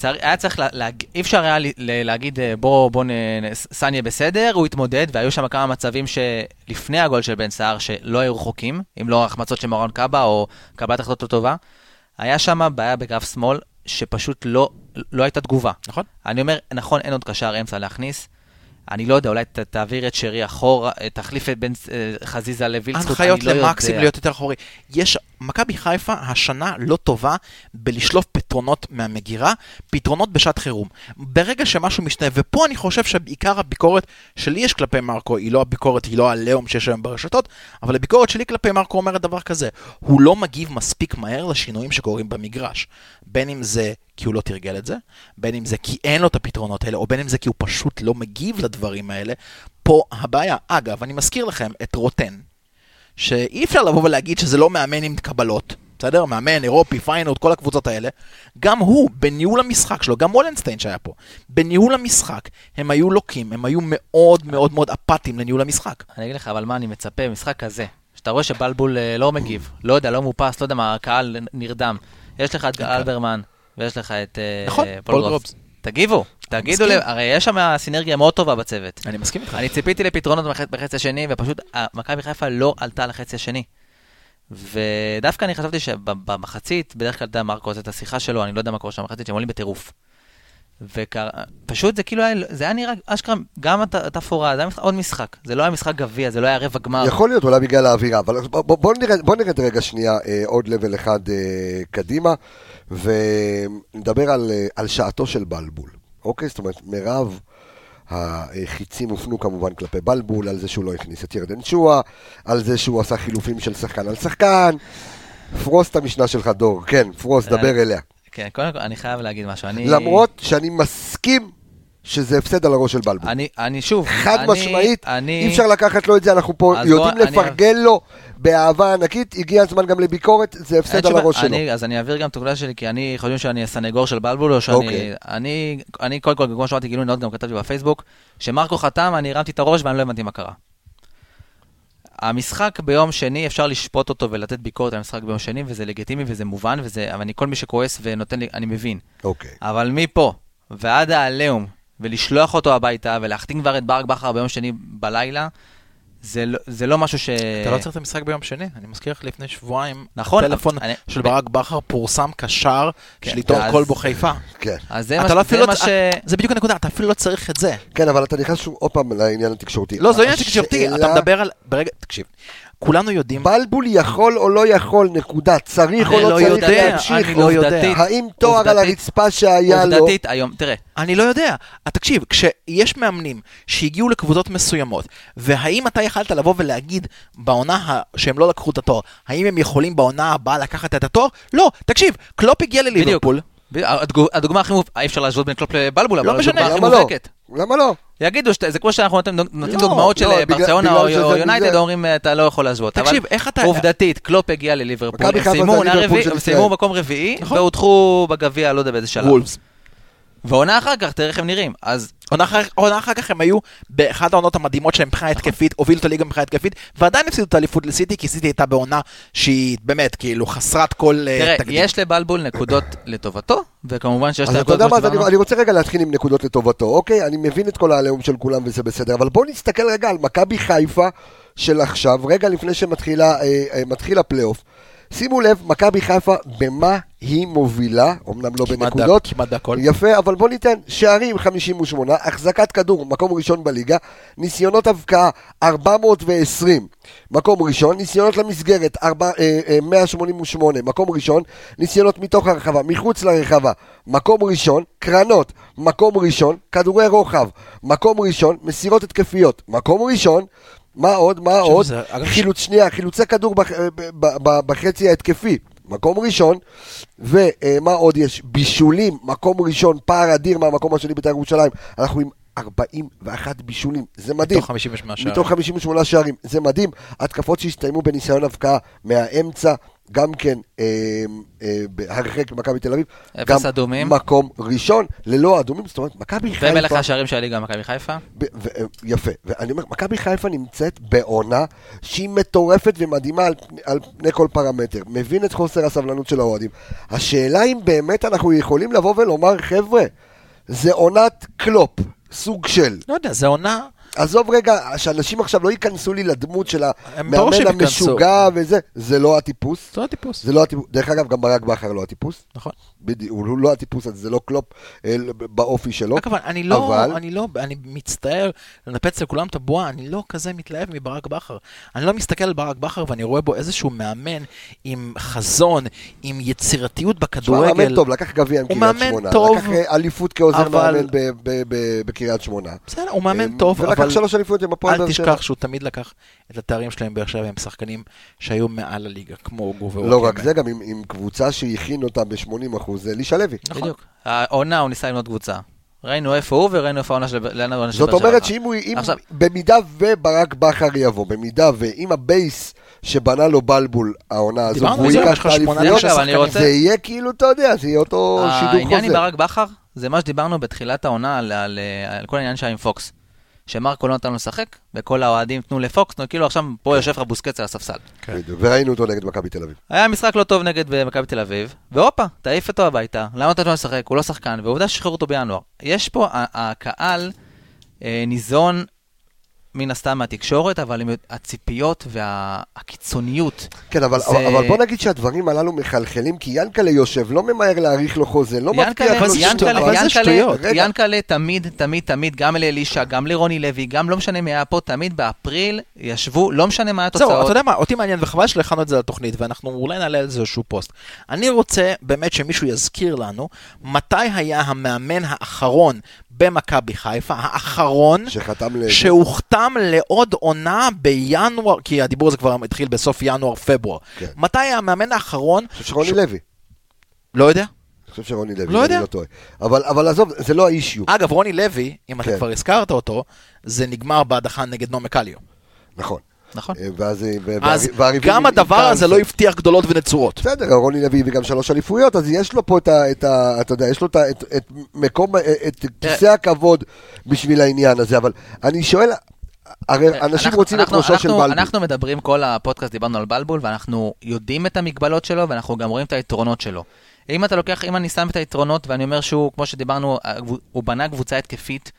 היה צריך, לה- להג- אי אפשר היה להגיד, אה, בוא, בוא, יהיה בסדר, הוא התמודד, והיו שם כמה מצבים שלפני הגול של בן סער, שלא היו רחוקים, אם לא החמצות של מרון קאבה, או קבלת החלטות לא טובה. היה שם בעיה בגרף שמאל, שפשוט לא, לא הייתה תגובה. נכון? אני אומר, נכון, אין עוד קשר אמצע להכניס, אני לא יודע, אולי ת, תעביר את שרי אחורה, אה, תחליף את בין אה, חזיזה לווילצחוט, הנחיות אני לא יודע. למקסים להיות יותר אחורי. יש, מכבי חיפה השנה לא טובה בלשלוף פתרונות מהמגירה, פתרונות בשעת חירום. ברגע שמשהו משתנה, ופה אני חושב שבעיקר הביקורת שלי יש כלפי מרקו, היא לא הביקורת, היא לא הלאום שיש היום ברשתות, אבל הביקורת שלי כלפי מרקו אומרת דבר כזה, הוא לא מגיב מספיק מהר לשינויים שקורים במגרש. בין אם זה כי הוא לא תרגל את זה, בין אם זה כי אין לו את הפתרונות האלה, או בין אם זה כי הוא פשוט לא מגיב לדברים האלה. פה הבעיה, אגב, אני מזכיר לכם את רוטן, שאי אפשר לבוא ולהגיד שזה לא מאמן עם קבלות, בסדר? מאמן, אירופי, פיינוט, כל הקבוצות האלה. גם הוא, בניהול המשחק שלו, גם וולנסטיין שהיה פה, בניהול המשחק, הם היו לוקים, הם היו מאוד מאוד מאוד אפאתיים לניהול המשחק. אני אגיד לך, אבל מה אני מצפה במשחק כזה, שאתה רואה שבלבול אה, לא מגיב, לא יודע, לא מאופס, לא יודע מה, הקהל נרדם. יש לך את אלברמן, ויש לך את אה, נכון, פול. גרופס. תגיבו, תגידו. לי, הרי יש שם סינרגיה מאוד טובה בצוות. אני מסכים איתך. אני ציפיתי לפתרונות בח- בחצי השני, ופשוט מכבי חיפה לא עלתה לחצי השני. ודווקא אני חשבתי שבמחצית, בדרך כלל, אתה יודע, מרקו עושה את השיחה שלו, אני לא יודע מה קורה שם במחצית, שהם עולים בטירוף. ופשוט זה כאילו היה, זה היה נראה, אשכרה, גם הת- התפאורה, זה היה עוד משחק. זה לא היה משחק גביע, זה לא היה רבע גמר. יכול להיות, אולי בגלל האווירה, אבל בוא, בוא, בוא, נרד, בוא נרד רגע שנייה אה, עוד לבל אחד אה, קדימה, ונדבר על, אה, על שעתו של בלבול, אוקיי? זאת אומרת, מירב החיצים הופנו כמובן כלפי בלבול, על זה שהוא לא הכניס את ירדן שואה, על זה שהוא עשה חילופים של שחקן על שחקן. פרוס את המשנה שלך, דור, כן, פרוס, אה, דבר אליה. כן, קודם כל, אני חייב להגיד משהו. אני... למרות שאני מסכים שזה הפסד על הראש של בלבול. אני, אני שוב, חד אני, משמעית, אני... אי אפשר לקחת לו את זה, אנחנו פה יודעים בוא, אני- לפרגן לו באהבה ענקית, הגיע הזמן גם לביקורת, זה הפסד על. הראש שלו. אני, אז אני אעביר גם את הנקודה שלי, כי אני חושבים שאני הסנגור של בלבול, או שאני... אוקיי. אני, אני קודם כל, כמו שאמרתי, גילוי נאות, גם כתבתי בפייסבוק, שמרקו חתם, אני הרמתי את הראש ואני לא הבנתי מה קרה. המשחק ביום שני, אפשר לשפוט אותו ולתת ביקורת על המשחק ביום שני, וזה לגיטימי וזה מובן, וזה, אבל אני, כל מי שכועס ונותן לי, אני מבין. אוקיי. אבל מפה ועד העליהום, ולשלוח אותו הביתה, ולהחתים כבר את ברק בכר ביום שני בלילה, זה, לא- זה לא משהו ש... אתה לא צריך את המשחק ביום שני, אני מזכיר לך לפני שבועיים, נכון, טלפון אני- של ברק בכר פורסם קשר כן, של עיתון אז- קולבו חיפה. כן. אז זה אתה מה, לא זה אפילו מה לא- ש... זה בדיוק הנקודה, אתה אפילו לא צריך את זה. כן, אבל אתה נכנס שוב עוד פעם לעניין התקשורתי. לא, זה לא עניין תקשורתי, אתה מדבר על... ברגע, תקשיב, כולנו יודעים... בלבול יכול או לא יכול, נקודה. צריך או אני לא לא צריך יודע, להמשיך. אני לא יודע. עובדתית, האם תואר על עובדתית- הרצפה שהיה לו... עובדתית היום, תראה, אני לא יודע. אה, תקשיב, כשיש מאמנים שהגיעו לקבוצות מסוימות, והאם אתה יכלת לבוא ולהגיד בעונה ה- שהם לא לקחו את התואר, האם הם יכולים בעונה הבאה לקחת את התואר? לא, תקשיב, קלופ הגיע לליברפול, הדוגמה הכי מובהקת, אי אפשר להשוות בין קלופ לבלבול, אבל לא משנה, הדוגמה הכי למה לא? מובהקת. למה לא? יגידו, שת- זה כמו שאנחנו נותנים- נותנים לא, דוגמאות של לא, אה, בגלל- ברצלונה בגלל או יונייטד. אומרים, אה, אתה לא יכול להשוות. תקשיב, איך אתה... עובדתית, קלופ הגיע לליברפול, הם של. סיימו מקום רביעי, נכון. והודחו בגביע, לא יודע באיזה שלב. וולפס. ועונה אחר כך, תראה איך הם נראים. אז עונה אחר- עונה אחר כך הם היו באחת העונות המדהימות שלהם מבחינה התקפית, הובילו את הליגה מבחינה התקפית, ועדיין הפסידו את האליפות לסיטי, כי סיטי הייתה בעונה שהיא באמת כאילו חסרת כל אה, תראה, תקדים. יש לבלבול נקודות לטובתו, וכמובן שיש אז לה אתה יודע נקודות מה, כמו אז אני, שדיברנו. אני רוצה רגע להתחיל עם נקודות לטובתו, אוקיי? אני מבין את כל העליהום של כולם וזה בסדר, אבל בואו נסתכל רגע על מכבי חיפה של עכשיו, רגע לפני שמתחילה אה, אה, הפלייאוף. שימו לב, מכבי חיפה, במה היא מובילה, אמנם לא כמעט בנקודות, דה- כמעט בהכל. יפה, אבל בוא ניתן, שערים 58, החזקת כדור, מקום ראשון בליגה, ניסיונות הבקעה 420, מקום ראשון, ניסיונות למסגרת 4, אה, אה, 188, מקום ראשון, ניסיונות מתוך הרחבה, מחוץ לרחבה, מקום ראשון, קרנות, מקום ראשון, כדורי רוחב, מקום ראשון, מסירות התקפיות, מקום ראשון, מה עוד, מה עוד, זה- חילוץ שנייה, חילוצי כדור בח, ב, בחצי ההתקפי, מקום ראשון, ומה עוד יש? בישולים, מקום ראשון, פער אדיר מהמקום השני בית"ר ירושלים, אנחנו עם 41 בישולים, זה מדהים. מתוך 58 שערים. מתוך 58 שערים, זה מדהים. התקפות שהסתיימו בניסיון הבקעה מהאמצע, גם כן אה, אה, הרחק במכבי תל אביב. אפס גם אדומים. מקום ראשון, ללא אדומים, זאת אומרת, מכבי חיפה... ומלך השערים של הליגה, מכבי חיפה. ב- ו- אה, יפה, ואני אומר, מכבי חיפה נמצאת בעונה שהיא מטורפת ומדהימה על, על פני כל פרמטר. מבין את חוסר הסבלנות של האוהדים. השאלה אם באמת אנחנו יכולים לבוא ולומר, חבר'ה, זה עונת קלופ, סוג של. לא יודע, זה עונה... עזוב רגע, שאנשים עכשיו לא ייכנסו לי לדמות של המאמן. המשוגע וזה, זה לא הטיפוס. זה הטיפוס. זה לא הטיפוס. דרך אגב, גם ברק בכר לא הטיפוס. נכון. בדיוק, הוא לא הטיפוס הזה, זה לא קלופ אה, באופי שלו. אבל אני לא, אבל- אני לא, אני מצטער לנפץ לכולם את הבועה, אני לא כזה מתלהב מברק בכר. אני לא מסתכל על ברק בכר ואני רואה בו איזשהו מאמן עם חזון, עם יצירתיות תשמע, מאמן בכדורגל. טוב, לקח גביע עם הוא קריית מאמן שמונה. טוב, לקח אה, אליפות כעוזר אבל- מאמן בקריית שמונה. בסדר, הוא מאמן אה, טוב, ולקח אבל שלוש אליפויות עם הפועל אל באר שבע. תשכח שהוא תמיד לקח את התארים שלהם באר שבע עם שחקנים שהיו מעל הליגה, כמו גור לא רק זה, גם עם- עם קבוצה שהכין אותה ב-80 אחוז, זה אלישע לוי. נכון. בדיוק. העונה הוא ניסה לבנות קבוצה. ראינו איפה הוא וראינו איפה העונה של זאת באר שבע אומרת הלכה. שאם הוא, אם, עכשיו- במידה וברק בכר יבוא, במידה ואם ה base שבנה לו בלבול העונה הזו, והוא ייקח את האליפויות, זה יהיה כאילו, אתה יודע, זה יהיה אותו שידור העניין עם חוזר. ברק בכר, זה מה שדיברנו בתחילת העונה על, על, על כל העניין שהיה עם פוקס. שמרקו לא נתן לו לשחק, וכל האוהדים תנו לפוקס, נו, כאילו עכשיו פה יושב לך בוסקץ על הספסל. בדיוק, וראינו אותו נגד מכבי תל אביב. היה משחק לא טוב נגד מכבי תל אביב, והופה, תעיף אותו הביתה, למה אתה נותן לו לשחק? הוא לא שחקן, ועובדה ששחררו אותו בינואר. יש פה, הקהל אה, ניזון מן הסתם מהתקשורת, אבל עם הציפיות והקיצוניות. כן, אבל, זה- אבל בוא נגיד שהדברים הללו מחלחלים, כי ינקלה יושב, לא ממהר להאריך לו חוזה, לא מבטיח ינקלה, לו... שטויות, דבר. אבל זה ינקלה, שטויות. רגע. ינקלה תמיד, תמיד, תמיד, גם לאלישע, גם לרוני לוי, גם לא משנה מי היה פה, תמיד באפריל ישבו, לא משנה מה זהו, אתה התוצאות. יודע מה, אותי מעניין, וחבל שלא הכנו את זה לתוכנית, ואנחנו אולי נעלה על זה איזשהו פוסט. אני רוצה באמת שמישהו יזכיר לנו, מתי היה המאמן האחרון במכבי חיפה, האחרון, שחתם ל... שהוחתם לעוד עונה בינואר, כי הדיבור הזה כבר התחיל בסוף ינואר-פברואר. כן. מתי המאמן האחרון? אני חושב שרוני לוי. לא יודע. אני חושב שרוני לוי, לא אני יודע. לא טועה. אבל, אבל עזוב, זה לא האישיו. אגב, רוני לוי, אם אתה כן. כבר הזכרת אותו, זה נגמר בהדחה נגד נעמי קליו. נכון. נכון. אה, ואז... אה, אז גם הדבר הזה. לא הבטיח גדולות ונצורות. בסדר, רוני לוי הביא גם שלוש אליפויות, אז יש לו פה את ה... את ה אתה יודע, יש לו את, ה- את, את מקום, את כיסא הכבוד בשביל העניין הזה, אבל אני שואל, הרי אנשים אנחנו- רוצים את אנחנו- ראשו של בלבול. אנחנו מדברים, כל הפודקאסט דיברנו על בלבול, ואנחנו יודעים את המגבלות שלו, ואנחנו גם רואים את היתרונות שלו. אם אתה לוקח, אם אני שם את היתרונות, ואני אומר שהוא, כמו שדיברנו, הוא בנה קבוצה התקפית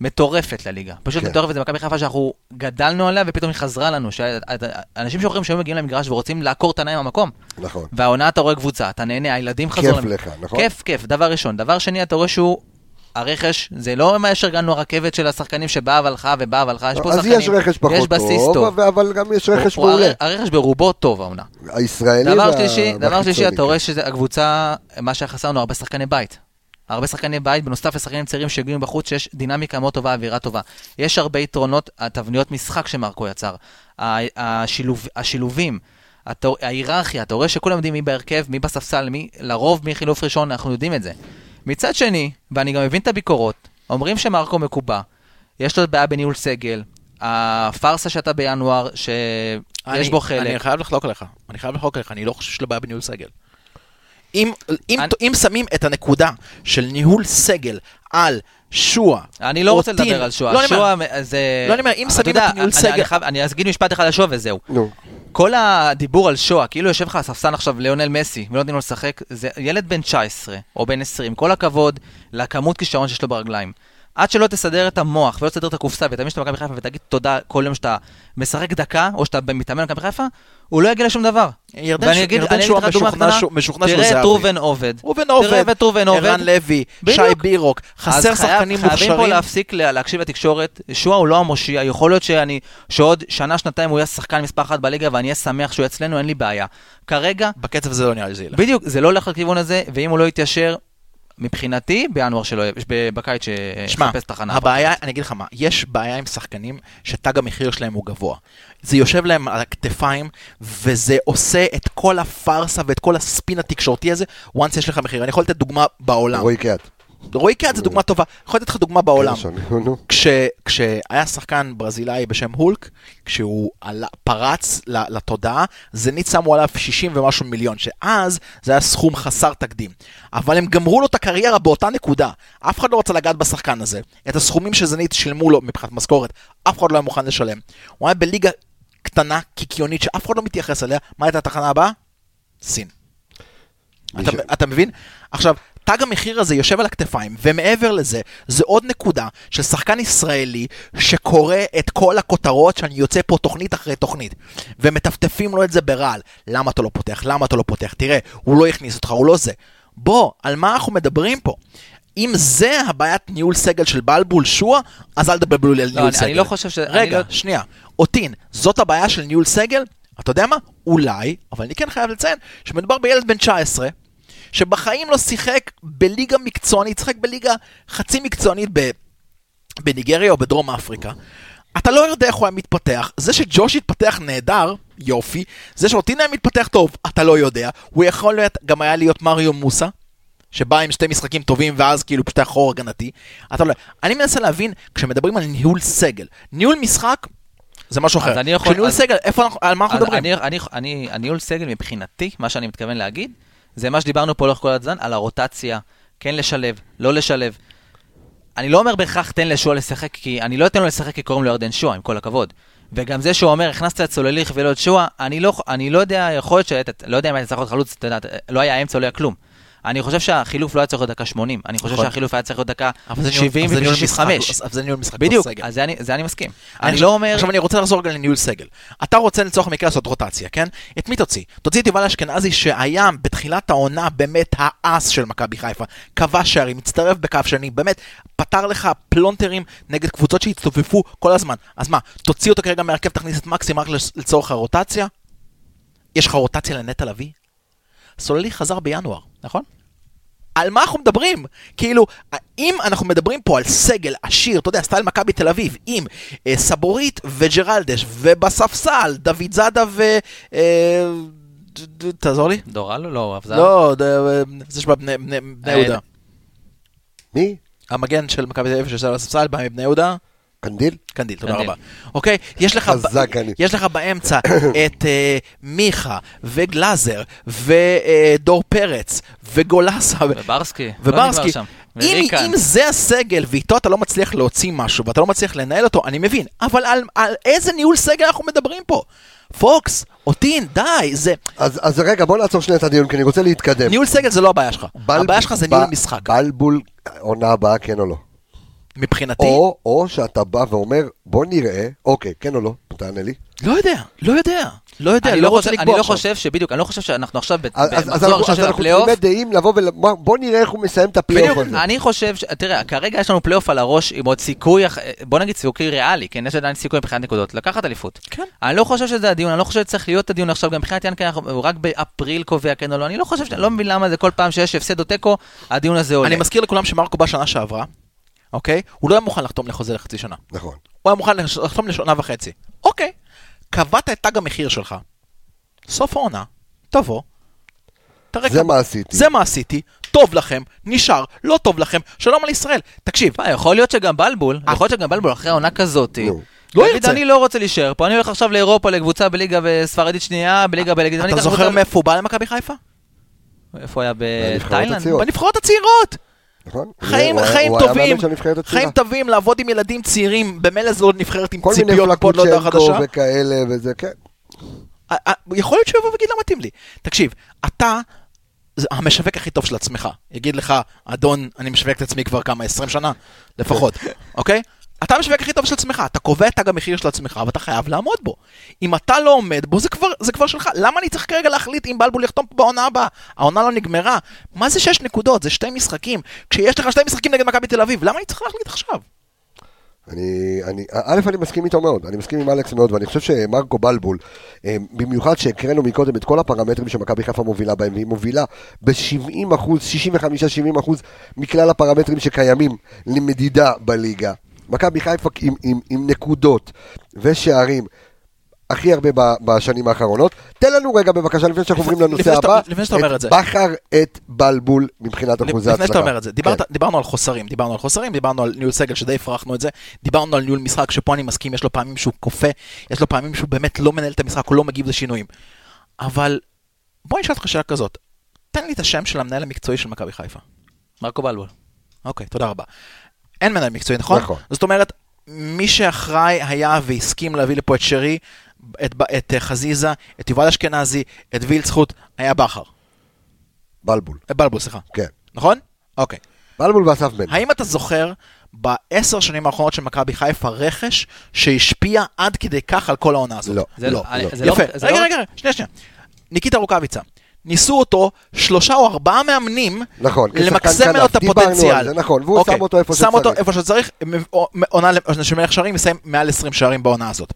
מטורפת לליגה. פשוט כן. מטורפת, זה מכבי חיפה שאנחנו גדלנו עליה, ופתאום היא חזרה לנו. שאנשים שוכרים שהיו מגיעים למגרש ורוצים לעקור את העיניים במקום. נכון. והעונה אתה רואה קבוצה, אתה נהנה, הילדים חזרו... כיף למ- לך, נכון? כיף, כיף, דבר ראשון. דבר שני, אתה רואה שהוא... הרכש, זה לא מה שארגנו הרכבת של השחקנים שבאה והלכה ובאה והלכה, יש פה שחקנים, יש רכש פחות יש בסיס טוב, טוב. אבל גם יש רכש מעולה. הר- הרכש ברובו טוב העונה. הישראלי דבר שלישי, דבר שלישי, אתה. רואה שהקבוצה, מה שחסר לנו, הרבה שחקני בית. הרבה שחקני בית, בנוסף לשחקנים צעירים שהגיעו מבחוץ, שיש דינמיקה מאוד טובה, אווירה טובה. יש הרבה יתרונות, התבניות משחק שמרקו יצר. השילוב, השילובים, אתה- ההיררכיה, אתה רואה שכולם יודעים מי בהרכב, מי בספסל, מי, לרוב מי חילוף ראשון, אנחנו יודעים את זה. מצד שני, ואני גם מבין את הביקורות, אומרים שמרקו מקובע, יש לו בעיה בניהול סגל, הפארסה שאתה בינואר, שיש אני- בו חלק. אני חייב לחלוק עליך, אני חייב לחלוק עליך, אני לא חושב שיש לו בעיה בניהול סגל. אם, אם, אני- אם שמים את הנקודה של ניהול סגל על שועה, אני לא רוצה לדבר על שואה. לא, שואה זה... לא, אני אומר, אם שמים יודע, את ניהול אני- סגל- אני אגיד משפט אחד על שואה וזהו. נו, כל הדיבור על שואה, כאילו יושב לך על הספסל עכשיו ליונל מסי, ולא נותנים לו לשחק, זה ילד בן 19 או בן 20, כל הכבוד לכמות כישרון שיש לו ברגליים. עד שלא תסדר את המוח ולא תסדר את הקופסה ותמיד שאתה במכבי חיפה ותגיד תודה כל יום שאתה משחק דקה, או שאתה מתאמן במכבי חיפה, הוא לא יגיע לשום דבר. ירדן ואני אגיד ירדן אני אגיד לך דוגמה קטנה, תראה את. ראובן עובד. ראובן תראה עובד, את ראובן עובד. ערן לוי. שי בירוק, חסר שחקנים חייבים פה מוכשרים. להפסיק לה- להקשיב לתקשורת. שועה הוא לא המושיע, יכול להיות שאני, שעוד שנה, שנתיים הוא יהיה שחקן מספר אחת בליגה ואני אהיה שמח שהוא אצלנו, אין לי בעיה. כרגע, בקצב הזה לא נראה לי זה ילך. בדיוק, זה לא הולך לכיוון הזה, ואם הוא לא יתיישר, מבחינתי, בינואר שלו, ב- בקיץ שמע, שיחפש תחנה. הבעיה, אני אגיד לך מה, יש בעיה עם שחקנים שתג המחיר שלהם הוא גבוה. זה יושב להם על הכתפיים, וזה עושה את כל הפארסה ואת כל הספין התקשורתי הזה, once יש לך מחיר. אני יכול לתת דוגמה בעולם. רועי קהת. רועי קהת זה דוגמה טובה. יכול לתת לך דוגמה בעולם. כש, כשהיה שחקן ברזילאי בשם הולק, כשהוא עלה, פרץ לתודעה, זנית שמו עליו 60 ומשהו מיליון, שאז זה היה סכום חסר תקדים. אבל הם גמרו לו את הקריירה באותה נקודה. אף אחד לא רצה לגעת בשחקן הזה. את הסכומים שזנית שילמו לו מבחינת משכורת, אף אחד לא היה מוכן לשלם. הוא היה בליגה קטנה, קיקיונית, שאף אחד לא מתייחס אליה. מה הייתה התחנה הבאה? סין. אתה מבין? עכשיו, תג המחיר הזה יושב על הכתפיים, ומעבר לזה, זה עוד נקודה של שחקן ישראלי שקורא את כל הכותרות שאני יוצא פה תוכנית אחרי תוכנית, ומטפטפים לו את זה ברעל. למה אתה לא פותח? למה אתה לא פותח? תראה, הוא לא הכניס אותך, הוא לא זה. בוא, על מה אנחנו מדברים פה? אם זה הבעיית ניהול סגל של בלבול שועה, אז אל תדברו לי על לא, ניהול אני- סגל. אני לא חושב ש... רגע, לא- שנייה. אותין, זאת הבעיה של ניהול סגל? אתה יודע מה? אולי, אבל אני כן חייב לציין שמדובר בילד בן 19, שבחיים לא שיחק בליגה מקצוענית, שיחק בליגה חצי מקצוענית ב... בניגריה או בדרום אפריקה. אתה לא יודע איך הוא היה מתפתח, זה שג'וש התפתח נהדר, יופי, זה שאוטין היה מתפתח טוב, אתה לא יודע, הוא יכול להיות, גם היה להיות מריו מוסה, שבא עם שתי משחקים טובים ואז כאילו פשוט היה חור הגנתי, אתה לא... אני מנסה להבין, כשמדברים על ניהול סגל, ניהול משחק זה משהו אחר. אני יכול- כשניהול אז- סגל, איפה אנחנו, על מה אנחנו מדברים? אני, אני, אני, הניהול סגל מבחינתי, מה שאני מתכוון להגיד, זה מה שדיברנו פה לאורך כל הזמן, על הרוטציה, כן לשלב, לא לשלב. אני לא אומר בהכרח תן לשועה לשחק, כי אני לא אתן לו לשחק כי קוראים לו ירדן שועה, עם כל הכבוד. וגם זה שהוא אומר, הכנסת את סולליך ולא את שועה, אני לא, לא יודע, יכול להיות שהיית, לא יודע אם היית צריך להיות חלוץ, אתה יודע, לא היה אמצע, לא היה כלום. אני חושב שהחילוף לא היה צריך להיות דקה 80, אני חושב נכון. שהחילוף היה צריך להיות דקה אבל זה ניהול- 70 אבל זה ניהול ו-65. משחק, אבל זה ניהול משחק בדיוק, בסגל. אז זה אני- מסכים. אני לא אומר... עכשיו אני רוצה לחזור רגע לניהול סגל. אתה רוצה לצורך המקרה לעשות רוטציה, כן? את מי תוציא? תוציא את יובל אשכנזי שהיה בתחילת העונה באמת האס של מכבי חיפה. כבש שערים, הצטרף בקו שני, באמת פתר לך פלונטרים נגד קבוצות שהצטופפו כל הזמן. אז מה, תוציא אותו כרגע מהרכב, תכניס את מקסים רק לצורך הרוטציה? יש לך רוטציה לנטע לביא? סוללי חזר בינואר. נכון? על מה אנחנו מדברים? כאילו, אם אנחנו מדברים פה על סגל עשיר, אתה יודע, סטייל מכבי תל אביב, עם אה, סבורית וג'רלדש, ובספסל, דוד זאדה ו... אה, ד- ד- תעזור לי? דורלו? לא, אבל זה... לא, ד- אה, זה שבא בני בני- בני אה, יהודה. מי? המגן של מכבי תל אביב שיושב על הספסל, בא מבני יהודה. קנדיל? קנדיל, תודה. רבה. אוקיי? יש לך, חזק, ב- אני. יש לך באמצע [coughs] את אה, מיכה וגלאזר ודור פרץ וגולסה. וברסקי. לא וברסקי. אם. אם זה הסגל ואיתו אתה לא מצליח להוציא משהו ואתה לא מצליח לנהל אותו, אני מבין. אבל על, על איזה ניהול סגל אנחנו מדברים פה? פוקס, אותין, די, זה... אז, אז רגע, בוא נעצור שנייה את הדיון, כי אני רוצה להתקדם. ניהול סגל זה לא הבעיה שלך. בל- הבעיה שלך זה ב- ניהול משחק. בלבול, עונה הבאה, כן או לא? מבחינתי, או, או שאתה בא ואומר, בוא נראה, אוקיי, כן או לא, תענה לי. לא יודע, לא יודע, לא יודע, אני לא לא רוצה חושב- אני לקבוע לא עכשיו. חושב שבדיוק, אני לא חושב שאנחנו עכשיו אז, אז, אז במחזור אנחנו, הראשון אז של אנחנו הפלייאוף. תמימי דעים לבוא ול... בוא נראה איך הוא מסיים את הפלייאוף בדיוק, הזה. אני חושב, ש- תראה, כרגע יש לנו פלייאוף על הראש עם עוד סיכוי, בוא נגיד סיכוי ריאלי, כן, יש עדיין סיכוי מבחינת נקודות, לקחת אליפות. כן. אני לא חושב שזה הדיון, אני לא חושב שצריך להיות הדיון עכשיו, גם מבחינת אנחנו- הוא רק באפריל קובע כן או לא, אני לא חושב, אני לא מבין למה זה כל פעם שיש הפסד או תיקו, הדיון הזה עולה. אני מזכיר לכולם שמרקו בא שנה שעברה, אוקיי? הוא לא היה מוכן לחתום לחוזה לחצי שנה. נכון. הוא היה מוכן לחתום לשנה וחצי. אוקיי, קבעת את תג המחיר שלך. סוף העונה, תבוא. תראה זה כמה- מה עשיתי. זה מה עשיתי, טוב לכם, נשאר, לא טוב לכם, שלום על ישראל. תקשיב, מה, יכול להיות שגם בלבול, יכול להיות שגם בלבול אחרי עונה כזאת, נו. לא ירצה. אני לא רוצה להישאר פה, אני הולך עכשיו לאירופה לקבוצה בליגה ספרדית שנייה, בליגה בליגה, אתה אקח זוכר מאיפה הוא בא למכבי חיפה? איפה הוא היה בנבחרות בתאילנד? הצעירות. בנבחרות הצעירות. נכון? חיים, חיים טובים. חיים טובים, לעבוד עם ילדים צעירים, במילא זו עוד נבחרת עם ציפיות פה לא פלקוצ'נקו חדשה. וכאלה וזה, כן. יכול להיות שהוא יבוא ויגיד לא מתאים לי. תקשיב, אתה המשווק הכי טוב של עצמך. יגיד לך, אדון, אני משווק את עצמי כבר כמה, 20 שנה? לפחות, אוקיי? אתה המשווק הכי טוב של עצמך, אתה קובע את תג המחיר של עצמך ואתה חייב לעמוד בו. אם אתה לא עומד בו, זה כבר, זה כבר שלך. למה אני צריך כרגע להחליט אם בלבול יחתום פה בעונה הבאה? העונה לא נגמרה. מה זה שש נקודות? זה שתי משחקים. כשיש לך שתי משחקים נגד מכבי תל אביב, למה אני צריך להחליט עכשיו? אני, אני, א', אני מסכים איתו מאוד, אני מסכים עם אלכס מאוד, ואני חושב שמרקו בלבול, אה, במיוחד שהקראנו מקודם את כל הפרמטרים שמכבי חיפה מובילה בהם, והיא מובילה ב-70 אחוז, 65-70 אחוז מכלל הפרמטרים שקיימים למדידה בליגה. מכבי חיפה עם, עם, עם נקודות ושערים הכי הרבה ב- בשנים האחרונות. תן לנו רגע בבקשה, לפני שאנחנו עוברים לנושא לפני הבא, לפני שאתה אומר את זה. בכר את בלבול מבחינת אחוזי הצלחה. לפני שאתה אומר את זה, דיברת, כן. דיברנו על חוסרים, דיברנו על חוסרים, דיברנו על ניהול סגל שדי הפרחנו את זה, דיברנו על ניהול משחק שפה אני מסכים, יש לו פעמים שהוא כופה, יש לו פעמים שהוא באמת לא מנהל את המשחק, הוא לא מגיב לשינויים. אבל בוא נשאל אותך שאלה כזאת, תן לי את השם של המנהל המקצועי של מכבי חיפה. מרקו בלבול. אוקיי, תודה רבה. אין מנהל מקצועי, נכון? נכון. זאת אומרת, מי שאחראי היה והסכים להביא לפה את שרי, את, ב- את אה, חזיזה, את יובל אשכנזי, את וילצחוט, היה בכר. בלבול, אה, בלבול, סליחה. כן. נכון? אוקיי. בלבול ואסף בן. האם אתה זוכר בעשר שנים האחרונות של מכבי חיפה רכש שהשפיע עד כדי כך על כל העונה הזאת? לא. זה לא, אני- לא. זה לא- יפה. זה רגע, לא- רגע, רגע, שנייה, שנייה. ניקיטה רוקאביצה. ניסו אותו שלושה או ארבעה מאמנים נכון, למקסם ממנו את הפוטנציאל. זה, נכון, והוא אוקיי, שם אותו איפה שם אותו שצריך. איפה שצריך, עונה של מלך שערים, מסיים מעל 20 שערים בעונה הזאת.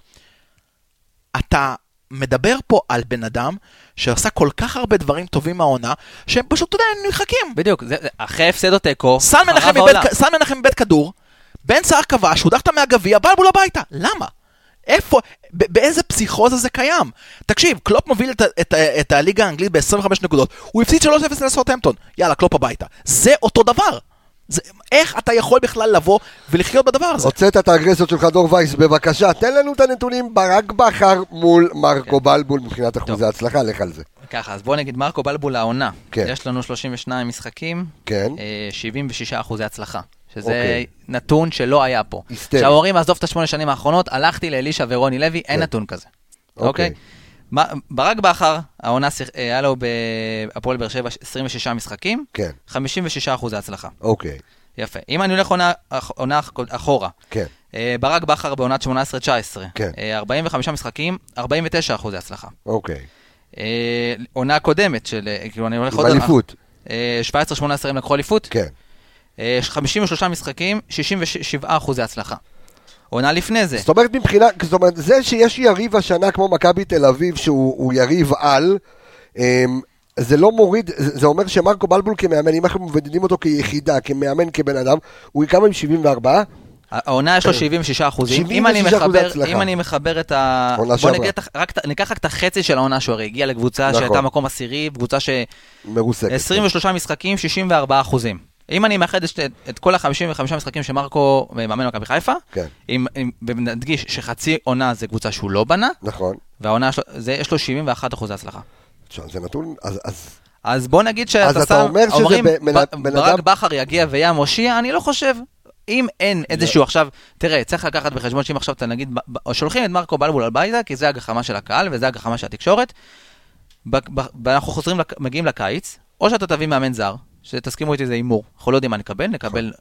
אתה מדבר פה על בן אדם שעשה כל כך הרבה דברים טובים מהעונה, שהם פשוט, אתה יודע, הם נמחקים. בדיוק, זה- זה- אחרי הפסד או תיקו, סל מנחם חרב העולם. סל מנחם איבד כדור, בן סער כבש, הודחת מהגביע, בלבול הביתה. למה? איפה, ב- באיזה פסיכוזה זה קיים? תקשיב, קלופ מוביל את, את, את הליגה האנגלית ב-25 נקודות, הוא הפסיד 3-0 לסאוטהמפטון, יאללה, קלופ הביתה. זה אותו דבר. זה, איך אתה יכול בכלל לבוא ולחיות בדבר הזה? הוצאת את האגרסיות שלך, דור וייס, בבקשה, תן לנו את הנתונים ברק בכר מול כן. מרקו בלבול מבחינת אחוזי הצלחה, לך על זה. ככה, אז בוא נגיד מרקו בלבול העונה. כן. יש לנו 32 משחקים, כן, אה, 76 אחוזי הצלחה. שזה אוקיי. נתון שלא היה פה. היסטרי. עכשיו אומרים, עזוב את השמונה שנים האחרונות, הלכתי לאלישע ורוני לוי, אין כן. נתון כזה. אוקיי. אוקיי? מה- ברק בכר, העונה, אה, היה לו בהפועל באר שבע 26 משחקים, כן, 56 אחוזי הצלחה. אוקיי, יפה. אם אני הולך עונה, עונה אחורה, כן, אה, ברק בכר בעונת 18-19, כן. אה, 45 משחקים, 49 אחוזי הצלחה. אוקיי. אה, עונה קודמת של, כאילו אני הולך עם. אליפות, אה, 17-18 הם לקחו אליפות, כן, 53 משחקים, 67 אחוזי הצלחה. עונה לפני זה, זאת אומרת מבחינה, זאת אומרת, זה שיש יריב השנה כמו מכבי תל אביב, שהוא הוא יריב על, אמ, זה לא מוריד, זה אומר שמרקו בלבול כמאמן, אם אנחנו מבודדים אותו כיחידה, כמאמן, כבן אדם, הוא כמה עם 74? העונה יש לו 76 אחוזים. אם 76% אני מחבר. אם אני מחבר את ה... בוא. נגיד, רק, ניקח רק את החצי של העונה שהוא הרי הגיע לקבוצה נכון. שהייתה מקום עשירי, קבוצה ש... מרוסקת. 23 משחקים, 64 אחוזים. אם אני מאחד את, את כל ה-55 משחקים שמרקו מאמן מכבי חיפה, כן, ונדגיש שחצי עונה זה קבוצה שהוא לא בנה, נכון. והעונה זה, יש לו 71 אחוזי הצלחה. תשמע, זה נתון, אז, אז אז בוא נגיד אז שאתה אתה שם, אומר שזה אומרים, בן- ברק אדם- בכר יגיע ויהיה מושיע, אני לא חושב. אם אין איזשהו עכשיו, תראה, צריך לקחת בחשבון שאם עכשיו אתה נגיד, שולחים את מרקו בלבול הביתה, כי זה הגחמה של הקהל וזה הגחמה של התקשורת, ואנחנו חוזרים, מגיעים לקיץ, או שאתה תביא מאמן זר, שתסכימו איתי זה הימור, אנחנו לא יודעים מה נקבל, נקבל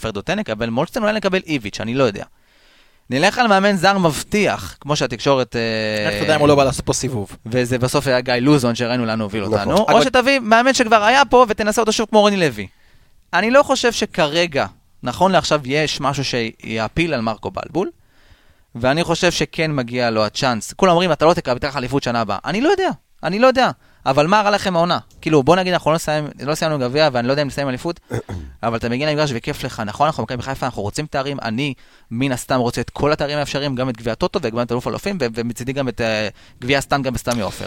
פרדוטן, נקבל מולצטן, אולי נקבל איביץ', אני לא יודע. נלך על מאמן זר מבטיח, כמו שהתקשורת... אה, איך אתה יודע אם הוא לא בא לעשות פה סיבוב? וזה בסוף היה גיא לוזון שראינו לאן הוביל נכון. אותנו, או שתביא מאמן שכבר היה פה ותנסה אותו שוב כמו רוני לוי. אני לא חושב שכרגע, נכון לעכשיו, יש משהו שיעפיל על מרקו בלבול, ואני חושב שכן מגיע לו הצ'אנס. כולם אומרים, אתה לא תקרב, תיקח אליפות שנה הבאה. אני לא יודע, אני לא יודע. אבל מה רע לכם העונה? כאילו, בוא נגיד, אנחנו לא נסיים, לא סיימנו גביע, ואני לא יודע אם נסיים אליפות, [coughs] אבל אתה מגיע למגרש וכיף לך, נכון? אנחנו מכבי חיפה, אנחנו רוצים תארים, אני מן הסתם רוצה את כל התארים האפשריים, גם את גביע הטוטו וגם את אלוף אלופים, ומצידי גם את אה, גביע הסטן גם בסמי עופר.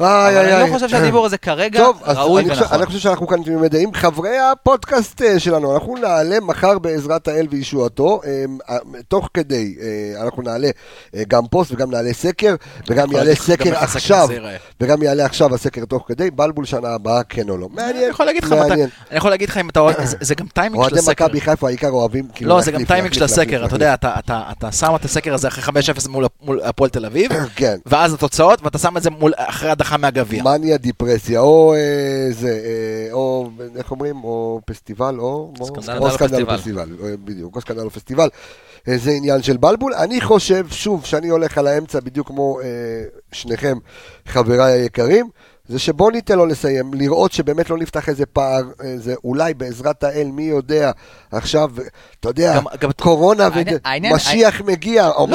איי, אבל איי, אני. לא חושב שהדיבור הזה כרגע טוב, ראוי אני חושב, ונכון. אני חושב שאנחנו כאן תמימי דעים. חברי הפודקאסט אה, שלנו, אנחנו נעלה מחר בעזרת האל וישועתו. אה, אה, תוך כדי, אנחנו נעלה גם פוסט וגם נעלה סקר, וגם יעלה סקר עכשיו. וגם יעלה עכשיו הסקר תוך כדי, בלבול שנה הבאה, כן או לא. מעניין, מעניין. אני יכול להגיד לך אם אתה אוהב, זה- גם טיימינג של אוהדי הסקר. מכבי חיפה העיקר אוהבים, כאילו, לא, זה גם טיימינג של הסקר, אתה יודע, אתה- שם את הסקר הזה אחרי 5-0 מול- הפועל תל אביב, [coughs] כן. ואז התוצאות, ואתה שם את זה מול- אחרי הדחה מהגביע. מניה, דיפרסיה, או אה, זה, אה, או איך אומרים, או פסטיבל, או או- סקנדל פסטיבל. אה, בדיוק, או סקנדל פסטיבל. זה עניין של בלבול. אני חושב, שוב, שאני הולך על האמצע בדיוק כמו שניכם, חבריי היקרים, זה שבוא ניתן לו לסיים, לראות שבאמת לא נפתח איזה פער, אה, זה אולי בעזרת האל, מי יודע, עכשיו, אתה יודע, גם- גם- קורונה העניין- העניין- ומשיח מגיע, אמרו-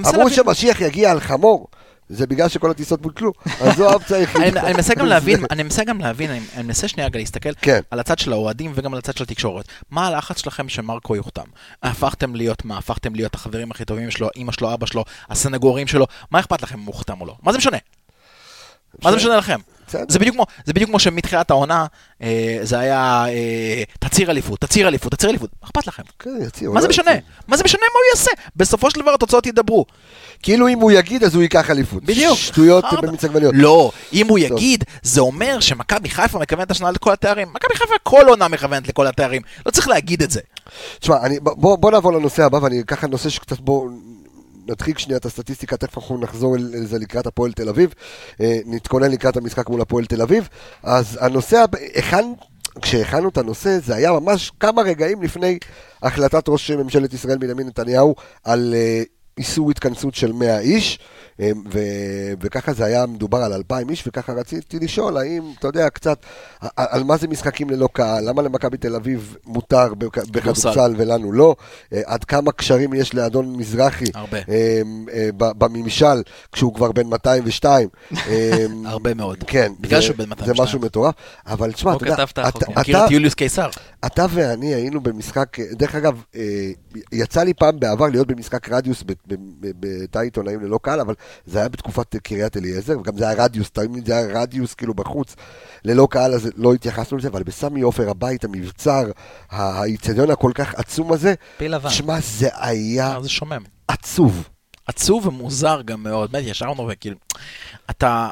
מנסה אמרו שמשיח יגיע על חמור. זה בגלל שכל הטיסות בוטלו, אז זו האופציה היחידה. אני [laughs] מנסה גם להבין, אני מנסה גם להבין, אני מנסה שנייה רגע להסתכל כן. על הצד של האוהדים וגם על הצד של התקשורת. מה הלחץ שלכם שמרקו יוחתם? הפכתם להיות מה? הפכתם להיות החברים הכי טובים שלו, אמא שלו, אבא שלו, הסנגורים שלו? מה אכפת לכם אם הוא הוחתם או לא? מה זה משנה? מה זה משנה לכם? זה בדיוק כמו, זה בדיוק כמו שמתחילת העונה אה, זה היה אה, תצהיר אליפות, תצהיר אליפות, תצהיר אליפות. מה אכפת לכם? כן, מה זה משנה? מה זה משנה מה הוא יעשה? בסופו של דבר התוצאות ידברו. כאילו אם הוא יגיד אז הוא ייקח אליפות. בדיוק. שטויות. במיץ עגבניות. לא, אם הוא. יגיד, זה אומר שמכבי חיפה מכוונת השנה לכל התארים. מכבי חיפה כל עונה מכוונת לכל התארים. לא צריך להגיד את זה. תשמע, אני- בוא נעבור לנושא הבא ואני אקח נושא שקצת בוא... נדחיק שנייה את הסטטיסטיקה, תכף אנחנו נחזור אל אל זה לקראת הפועל תל אביב, אה, נתכונן לקראת המשחק מול הפועל תל אביב, אז הנושא היכן, כשהכנו את הנושא, זה היה ממש כמה רגעים לפני החלטת ראש ממשלת ישראל בנימין נתניהו על אה, איסור התכנסות של 100 איש, אה, ו, וככה זה היה מדובר על 2,000 איש, וככה רציתי לשאול, האם, אתה יודע, קצת, על, מה זה משחקים ללא קהל, למה למכבי תל אביב מותר בכ- בכדורסל ולנו לא, אה, עד כמה קשרים יש לאדון מזרחי הרבה. אה, אה, בממשל, כשהוא כבר בן 202. [laughs] אה, הרבה מאוד. כן, בגלל זה- שהוא בן זה 202. משהו מטורף, אבל תשמע, אתה יודע. אתה- מכיר את יוליוס קיסר. אתה ואני היינו במשחק, דרך אגב, אה, יצא לי פעם בעבר להיות במשחק רדיוס בתא עיתונאים ללא קהל, אבל זה היה בתקופת קריית אליעזר, וגם זה היה רדיוס, תמיד זה היה רדיוס כאילו בחוץ, ללא קהל, אז לא התייחסנו לזה, אבל בסמי עופר הבית, המבצר, האיצטדיון הכל כך עצום הזה, פיל לבן. שמע, זה היה אה, זה שומם. עצוב. עצוב ומוזר גם מאוד, באמת ישבנו וכאילו, אתה,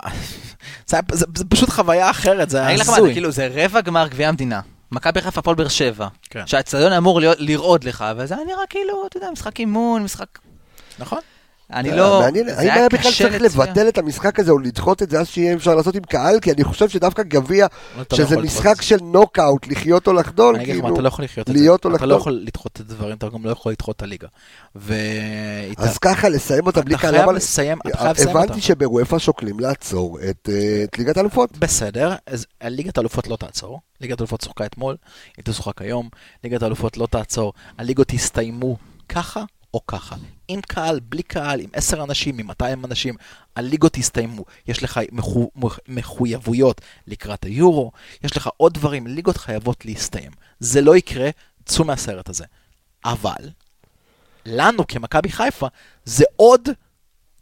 זה, היה- זה, זה פשוט חוויה אחרת, זה אני היה אגיד לך מה, זה הזוי. כאילו, זה רבע גמר גביע המדינה. מכבי חיפה הפועל באר שבע. כן. שהאצטדיון אמור להיות- לרעוד לך, וזה היה נראה כאילו, אתה יודע, משחק אימון, משחק... נכון? אני לא... מעניין, האם היה בכלל צריך. לבטל את המשחק הזה או לדחות את זה אז שיהיה אפשר לעשות עם קהל? כי אני חושב שדווקא גביע, אתה לא שזה משחק. של נוקאוט, לחיות או לחדול, אני אגיד לך מה, כאילו, אתה לא יכול לחיות את זה. להיות או אתה לא לחדול. יכול לדחות את הדברים, אתה גם לא יכול לדחות את הליגה. אז ככה, לסיים אותה בלי אתה קהל. חייב למה- לסיים, אתה חייב לסיים אותה. הבנתי שבוופא שוקלים לעצור את אה, את ליגת האלופות. בסדר, אז ליגת האלופות לא תעצור. ליגת האלופות שוחקה אתמול, היא תשוחק היום. ליגת האלופות לא תעצור. הליגות יסתיימו ככה או ככה. עם קהל, בלי קהל, עם 10 אנשים, עם 200 אנשים, הליגות יסתיימו. יש לך מחו, מח- מחויבויות לקראת היורו, יש לך עוד דברים, ליגות חייבות להסתיים. זה לא יקרה, צאו מהסרט הזה. אבל, לנו כמכבי חיפה, זה עוד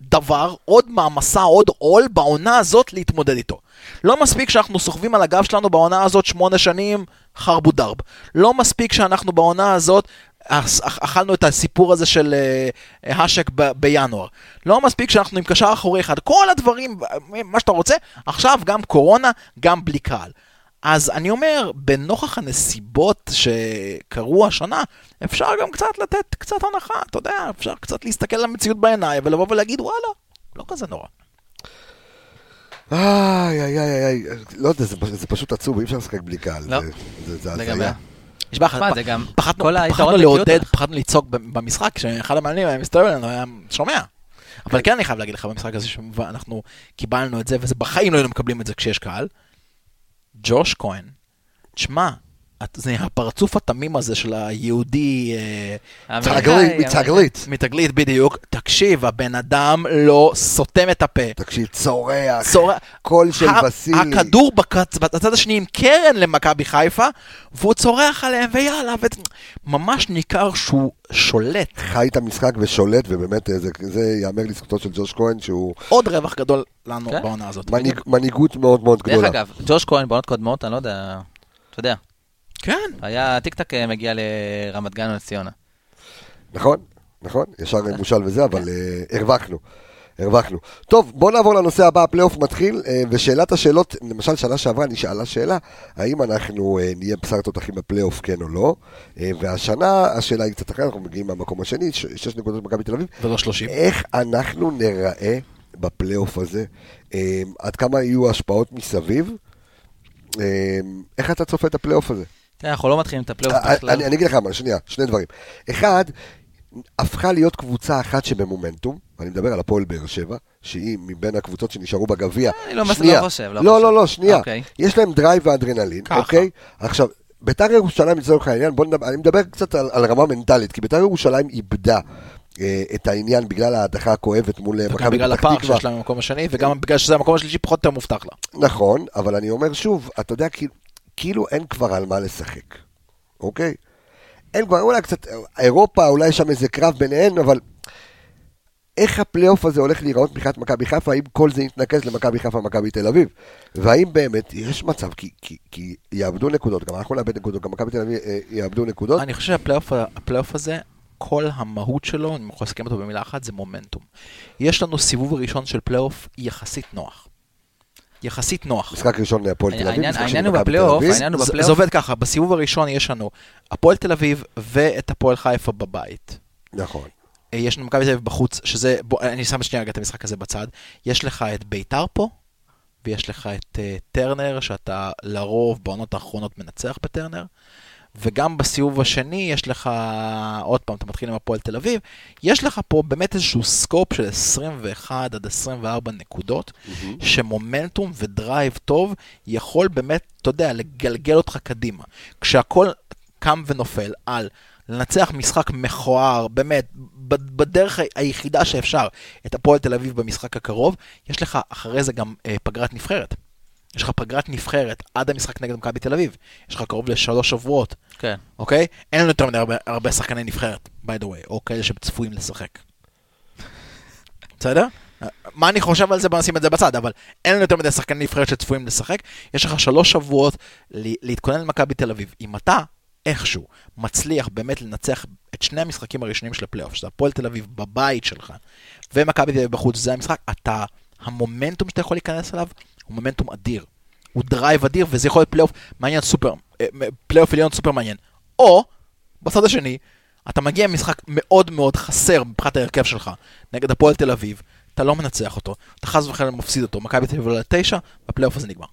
דבר, עוד מעמסה, עוד עול בעונה הזאת להתמודד איתו. לא מספיק שאנחנו סוחבים על הגב שלנו בעונה הזאת שמונה שנים חרבו דרב. לא מספיק שאנחנו בעונה הזאת אכלנו את הסיפור הזה של אה, השק ב- בינואר. לא מספיק שאנחנו עם קשר אחורי אחד. כל הדברים, מה שאתה רוצה, עכשיו גם קורונה, גם בלי קהל. אז אני אומר, בנוכח הנסיבות שקרו השנה, אפשר גם קצת לתת קצת הנחה, אתה יודע, אפשר קצת להסתכל על המציאות בעיניים ולבוא ולהגיד, וואלה, לא כזה נורא. איי, איי, איי, איי, לא יודע, זה זה פשוט עצוב, אי אפשר לשחק בלי קהל. לא. זה- זה- זה. היה. נשבע לך. פחדנו, לעודד. פחדנו לצעוק במשחק, שאחד המאמנים היה מסתובב אלינו, היה שומע. אבל כן אני חייב להגיד לך במשחק הזה שאנחנו קיבלנו את זה, וזה בחיים לא היינו מקבלים את זה כשיש קהל. ג'וש כהן, תשמע, זה הפרצוף התמים הזה של היהודי אה, תגלית, מצגלית. מתגלית בדיוק, תקשיב, הבן אדם לא סותם את הפה. תקשיב, צורח, צורח. קול של וסילי. הכדור בקצ... בצד השני עם קרן למכבי חיפה, והוא צורח עליהם, ויאללה, ו... ממש ניכר שהוא שולט. חי את המשחק ושולט, ובאמת, אה, זה- זה ייאמר לזכותו של ג'וש כהן, שהוא עוד רווח גדול לנו כן. בעונה הזאת. מנהיג- מנהיגות מאוד מאוד דרך גדולה. אגב, ג'וש כהן בעונות קודמות, אני לא יודע, אתה יודע, כן. היה טיק טק אה, מגיע לרמת גן או נס ציונה. נכון, נכון, ישר מושל וזה, אבל אה, הרווחנו. הרווחנו. טוב, בואו נעבור לנושא הבא, הפלייאוף מתחיל, אה, ושאלת השאלות, למשל שנה שעברה נשאלה שאלה, האם אנחנו אה, נהיה בשר תותחים בפלייאוף כן או לא, אה, והשנה השאלה היא קצת אחרת, אנחנו מגיעים מהמקום השני, שש נקודות ממכבי תל אביב, ולא 30. איך אנחנו נראה בפלייאוף הזה, אה, עד כמה יהיו השפעות מסביב, אה, איך אתה צופה את הפלייאוף הזה? תראה, אנחנו לא מתחילים את הפלייאוף אה, בכלל. אני אני אגיד לך מה, שנייה, שני דברים. אחד, הפכה להיות קבוצה אחת שבמומנטום, ואני מדבר על הפועל באר שבע, שהיא מבין הקבוצות שנשארו בגביע. אני לא. לא חושב, לא לא. לא, לא, שנייה. אוקיי. יש להם drive ואדרנלין. אוקיי? עכשיו, ביתר ירושלים לצורך העניין, בוא נדבר, אני מדבר קצת על, על רמה מנטלית, כי ביתר ירושלים איבדה אה, את העניין בגלל ההדחה הכואבת מול אה, וגם מכבי בגלל פתח הפער תקווה. שיש להם במקום השני, וגם בגלל שזה המקום השלישי פחות או יותר מובטח לה. נכון, אבל אני אומר שוב, אתה יודע, כאילו, כאילו אין כבר על מה לשחק, אוקיי? אין כבר, אולי קצת, אירופה, אולי שם איזה קרב ביניהן, אבל איך הפלייאוף הזה הולך להיראות מבחינת מכבי חיפה, האם כל זה יתנקז למכבי חיפה ומכבי תל אביב? והאם באמת יש מצב, כי, כי, כי יאבדו נקודות, גם אנחנו נאבד נקודות, גם מכבי תל אביב אה, יאבדו נקודות, אני חושב שהפלייאוף הפלייאוף הזה, כל המהות שלו, אני יכול לסכם אותו במילה אחת, זה מומנטום. יש לנו סיבוב ראשון של פלייאוף יחסית נוח. יחסית נוח. משחק ראשון להפועל תל אביב, העניין- משחק הוא מכבי תל בפלייאוף, אביב. העניין הוא בפלייאוף. זה עובד ככה, בסיבוב הראשון יש לנו הפועל תל אביב ואת הפועל חיפה בבית. נכון. אה, יש לנו מכבי תל אביב בחוץ, שזה, בוא, אני שם שנייה רגע את המשחק הזה בצד. יש לך את ביתר פה, ויש לך את uh, טרנר, שאתה לרוב בעונות האחרונות מנצח בטרנר, וגם בסיבוב השני יש לך, עוד פעם, אתה מתחיל עם הפועל תל אביב, יש לך פה באמת איזשהו scope של 21 עד 24 נקודות, מהמם. שמומנטום ו drive טוב יכול באמת, אתה יודע, לגלגל אותך קדימה. כשהכל קם ונופל על לנצח משחק מכוער, באמת, בדרך היחידה שאפשר, את הפועל תל אביב במשחק הקרוב, יש לך אחרי זה גם אה, פגרת נבחרת. יש לך פגרת נבחרת עד המשחק נגד מכבי תל אביב. יש לך קרוב לשלוש שבועות, כן. אוקיי? אין לנו יותר מדי הרבה, הרבה שחקני נבחרת, by the way, או כאלה שצפויים לשחק. בסדר? מה אני חושב על זה? בוא נשים את זה בצד, אבל אין לנו יותר מדי שחקני נבחרת שצפויים לשחק. יש לך שלוש שבועות להתכונן למכבי תל אביב. אם אתה איכשהו מצליח באמת לנצח את שני המשחקים הראשונים של הפלייאוף, שזה הפועל תל אביב בבית שלך, ומכבי תל אביב בחוץ, זה המשחק, אתה, המומנטום שאתה יכול להיכנס אליו הוא מומנטום אדיר. הוא drive אדיר, וזה יכול להיות פלייאוף מעניין סופר, אה, פלייאוף עליון סופר מעניין. או, בצד השני, אתה מגיע עם משחק מאוד מאוד חסר מבחינת ההרכב שלך נגד הפועל תל אביב, אתה לא מנצח אותו, אתה חס וחלילה מפסיד אותו, מכבי תל אביב עולה לתשע, והפלייאוף הזה נגמר.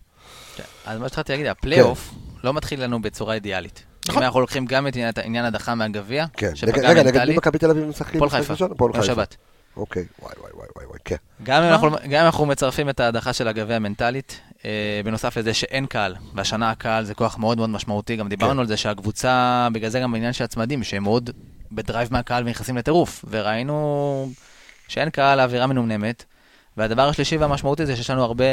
כן. אז מה שהתחלתי להגיד, הפלייאוף לא מתחיל לנו בצורה אידיאלית. נכון. אם אנחנו לוקחים גם את עניין- את עניין הדחה מהגביע, כן, שפגע רגע, נגד מי מכבי תל אביב משחקים? הפועל חיפה? הפועל חיפה. אוקיי, וואי וואי וואי וואי וואי, כן. גם אם? אנחנו- גם אם אנחנו מצרפים את ההדחה של הגביע מנטלית, אה, בנוסף לזה שאין קהל, והשנה הקהל זה כוח מאוד מאוד משמעותי, גם דיברנו כן. על זה שהקבוצה, בגלל זה גם בעניין של הצמדים, שהם מאוד ב drive מהקהל ונכנסים לטירוף, וראינו שאין קהל, האווירה מנומנמת. והדבר השלישי והמשמעותי זה שיש לנו הרבה,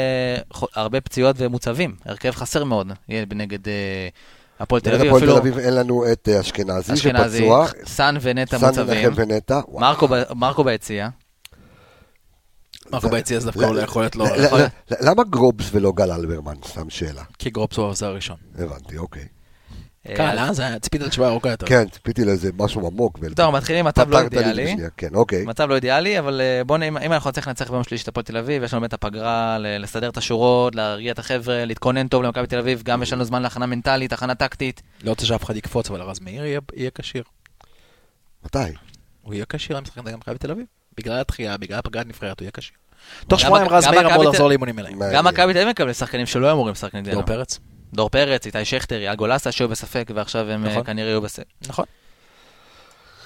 הרבה פציעות ומוצהבים, הרכב חסר מאוד, נגד אה, הפועל תל אביב, הפועל תל אפילו אביב אין לנו את אה, אשכנזי אשכנזי, שפצוע, סאן ונטע מוצהבים, מנחם ונטע. מרקו ביציע, מרקו ביציע זה דווקא לא- אולי יכול להיות לא... ל- יכול ל- להיות. ל- למה גרובס ולא גל אלברמן? סתם שאלה. כי גרובס הוא העוזר הראשון. הבנתי, אוקיי. קל, אה? זה היה- ציפית לתשובה ארוכה יותר. כן, ציפיתי לאיזה משהו עמוק. טוב, מתחילים עם מצב לא אידיאלי. כן, אוקיי. מצב לא אידיאלי, אבל אה, בואו. אם אנחנו נצליח לנצח ביום שלישי את הפועל תל אביב, יש לנו באמת את הפגרה, לסדר את השורות, להרגיע את החבר'ה, להתכונן טוב למכבי תל אביב, גם יש לנו זמן להכנה מנטלית, הכנה טקטית. לא רוצה שאף אחד יקפוץ, אבל רז מאיר יהיה- כשיר. מתי? הוא יהיה כשיר למשחק נגד מכבי תל אביב. בגלל התחייה, בגלל הפגרת נבחרת, הוא יהיה כשיר. תוך שבועיים רז גם מאיר אמור לחזור לאימונים. מה- גם. מכבי תל אביב מקבלים שחקנים שלא אמורים לשחק נגדנו. דור פרץ. דור פרץ, איתי שכטר, אייל גולסה שהיו בספק, ועכשיו הם אה, נכון. כנראה יהיו בספק. נכון.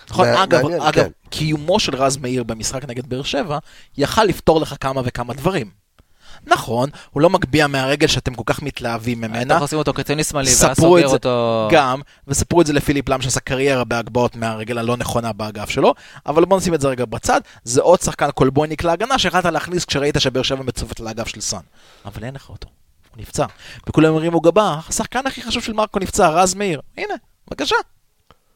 נכון, מע- אגב, מעניין, אגב, כן. קיומו של רז מאיר במשחק נגד באר שבע, יכל לפתור לך כמה וכמה דברים. נכון, הוא לא מגביה מהרגל שאתם כל כך מתלהבים ממנה. אתה יכול לשים אותו כקיצוני שמאלי, ואז ספרו סוגר את זה אותו... גם, וספרו את זה לפיליפ לם שעשה קריירה בהגבהות מהרגל הלא נכונה באגף שלו, אבל בוא נשים את זה רגע בצד, זה עוד שחקן קולבויניק להגנה שהחלטת להכניס כשראית שבאר שבע מצופת לאגף של סאן. אבל אין לך אותו, הוא נפצע. וכולם הרימו גבה, השחקן הכי חשוב של מרקו נפצע, רז מאיר. הנה, בבקשה.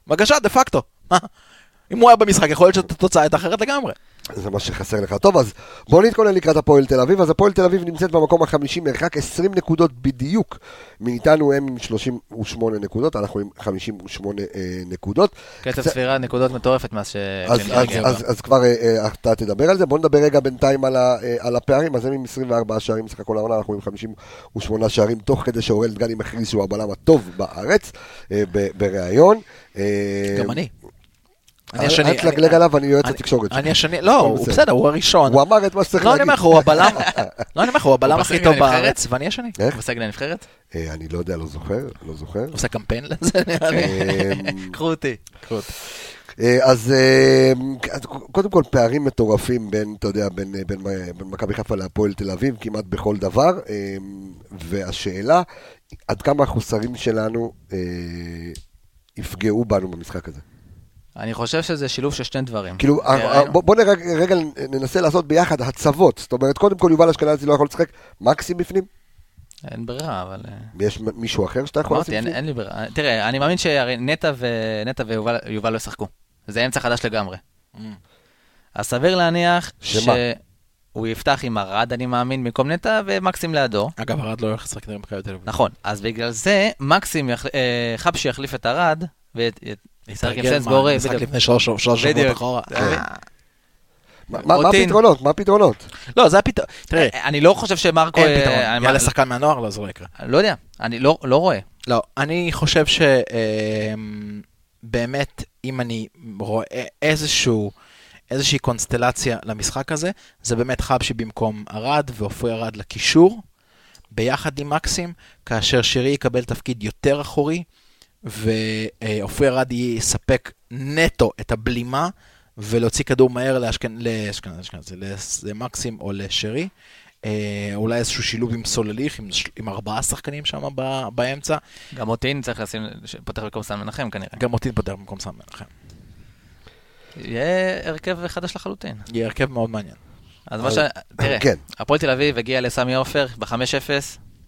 בבקשה, דה פקטו. [laughs] אם הוא היה במשחק, יכול להיות שהתוצאה הייתה אחרת לגמרי. זה מה שחסר לך. טוב, אז בוא נתכונן לקראת הפועל תל אביב. אז הפועל תל אביב נמצאת במקום החמישי, מרחק 20 נקודות בדיוק. מאיתנו הם עם 38 נקודות, אנחנו עם 58 אה, נקודות. קצב קצת- ספירה נקודות מטורפת מאז ש... אז, אז, הגיעו. אז, אז כבר אה, אה, אתה תדבר על זה, בוא נדבר רגע בינתיים על, ה, אה, על הפערים, אז הם עם 24 שערים בסך הכל העונה, אנחנו עם 58 שערים, תוך כדי שאורל דגני מכריז שהוא הבלם הטוב בארץ, אה, בריאיון. אה, גם אני. אני השני. אל תלגלג עליו, אני יועץ אני- התקשורת אני. השני, לא, הוא בסדר. הוא הראשון. הוא אמר את מה שצריך לא, אני להגיד. אומר לך, הוא הבלם, [laughs] לא, אני אומר לך, הוא הבלם הכי טוב? בארץ, ואני השני. איך? הוא בסגל הנבחרת? אה, אני לא יודע, לא זוכר, לא זוכר. הוא עושה קמפיין לזה, נראה לי. אה, קחו אותי. אה, אז אה, אז קודם כל פערים מטורפים בין, אתה יודע, בין, בין, בין מכבי חיפה להפועל תל אביב, כמעט בכל דבר, והשאלה, עד כמה החוסרים שלנו יפגעו בנו במשחק הזה. אני חושב שזה שילוב של שני דברים. כאילו, אה, אה. בוא, בוא נראה, רגע ננסה לעשות ביחד הצבות. זאת אומרת, קודם כל יובל אשכנזי לא יכול לשחק, מקסים בפנים? אין ברירה, אבל... אה, יש מישהו אחר שאתה יכול אמרתי, לשים אין, לי ברירה. תראה, אני מאמין שהרי נטע ונטע ויובל יובל לא ישחקו. זה אמצע חדש לגמרי. אז סביר להניח שמה? שהוא יפתח עם ארד, אני מאמין, במקום נטע, ומקסים לידו. אגב, ארד לא הולך לשחק נגד מכבי תל אביב. נכון, אז בגלל זה מקסים. אה, חבשי יחליף את ארד, וישחק מה, משחק. לפני שלוש שבועות. אחורה. מבין? אה. מה-. הפתרונות? מה הפתרונות? לא, זה הפתרון. תראה, אה, אני לא חושב שמרקו... אין אה, פתרון. יאללה שחקן מהנוער, לא, זה לא יקרה. לא יודע, אני לא לא רואה. לא, אני חושב שבאמת, אם אני רואה איזשהו, איזושהי קונסטלציה למשחק הזה, זה באמת חבשי במקום ארד ועופרי ארד לקישור, ביחד עם מקסים, כאשר שרי יקבל תפקיד יותר אחורי, ועופרי ארד יספק נטו את הבלימה, ולהוציא כדור מהר לאשכנ... לאשכנז, למקסים או לשרי. אה, אולי איזשהו שילוב עם סולליך, עם, ש- עם ארבעה שחקנים שם ב- באמצע. גם אותי צריך לשים, פותח במקום סן מנחם כנראה. גם אותי פותח במקום סן מנחם. יהיה הרכב חדש לחלוטין. יהיה הרכב מאוד מעניין. אז מה ש... תראה, כן. הפועל תל אביב הגיע לסמי עופר ב-5-0,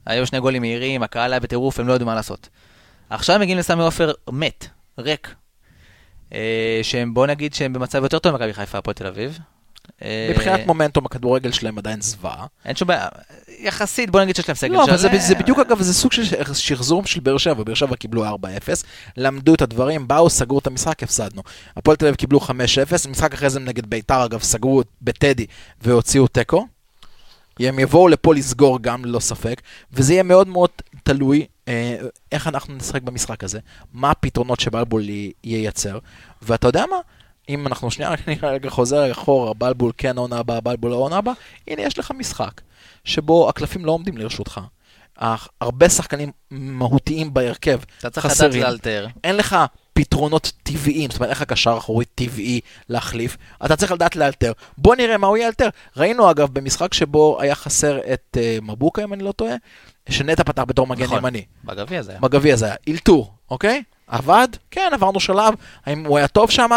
היו שני גולים מהירים, הקהל היה בטירוף, הם לא ידעו מה לעשות. עכשיו מגיעים לסמי עופר מת, ריק. אה, שהם, בוא נגיד שהם במצב יותר טוב ממכבי חיפה, הפועל תל אביב. אה, מבחינת מומנטום, הכדורגל שלהם עדיין זוועה. אין שום בעיה, יחסית, בוא נגיד שיש להם סגל לא, אבל זה. זה בדיוק אגב, זה סוג של שחזור של באר שבע, באר שבע קיבלו 4-0, למדו את הדברים, באו, סגרו את המשחק, הפסדנו. הפועל תל אביב קיבלו 5-0, משחק אחרי זה נגד ביתר, אגב, סגרו בטדי והוציאו תיקו. הם יבואו לפה לסגור גם ללא ספק, וזה יהיה מאוד מאוד תלוי איך אנחנו נשחק במשחק הזה, מה הפתרונות שבלבול ייצר, ואתה יודע מה? אם אנחנו שנייה נראה רגע חוזר אחורה, בלבול כן עונה הבאה, בלבול לא עונה הבאה, הנה יש לך משחק שבו הקלפים לא עומדים לרשותך. הרבה שחקנים מהותיים בהרכב אתה צריך לדעת חסרים. לאלתר. אין לך פתרונות טבעיים, זאת אומרת, אין לך קשר אחורי טבעי להחליף, אתה צריך לדעת לאלתר. בוא נראה מה הוא יאלתר. ראינו אגב במשחק שבו היה חסר את uh, מבוקה, אם אני לא טועה, שנטע פתח בתור מגן נכון. ימני. בגביע זה היה. בגביע זה היה אילתור, אוקיי? עבד? כן, עברנו שלב. האם הוא היה טוב שם?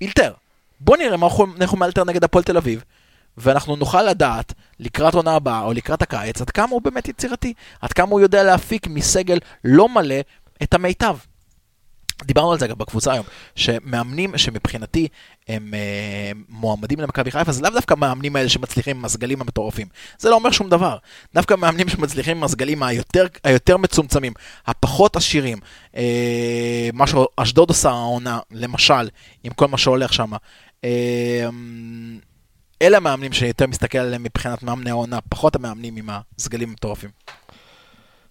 אילתר. בוא נראה מה אנחנו- איך מאלתר נגד הפועל תל אביב. ואנחנו נוכל לדעת לקראת עונה הבאה או לקראת הקיץ עד כמה הוא באמת יצירתי, עד כמה הוא יודע להפיק מסגל לא מלא את המיטב. דיברנו על זה גם בקבוצה היום, שמאמנים שמבחינתי הם אה, מועמדים למכבי חיפה, זה לאו דווקא מאמנים האלה שמצליחים עם הסגלים המטורפים. זה לא אומר שום דבר. דווקא מאמנים שמצליחים עם הסגלים היותר, היותר מצומצמים, הפחות עשירים, אה, מה שאשדוד עושה העונה, למשל, עם כל מה שהולך שם. אה, אלה המאמנים שיותר מסתכל עליהם מבחינת מאמני העונה, פחות המאמנים עם הסגלים המטורפים.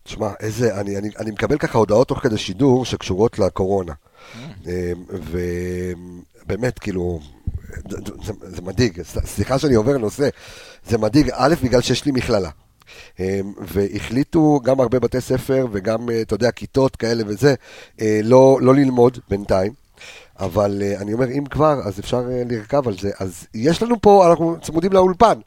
תשמע, איזה, אני, אני, אני מקבל ככה הודעות תוך כדי שידור שקשורות לקורונה. אה, ובאמת, כאילו, זה, זה, זה מדאיג, סליחה שאני עובר נושא, זה מדאיג, א', בגלל שיש לי מכללה. אה, והחליטו גם הרבה בתי ספר וגם, אה, אתה יודע, כיתות כאלה וזה, אה, לא, לא ללמוד בינתיים. אבל אה, אני אומר, אם כבר, אז אפשר לרכב על זה. אז יש לנו פה, אנחנו צמודים לאולפן.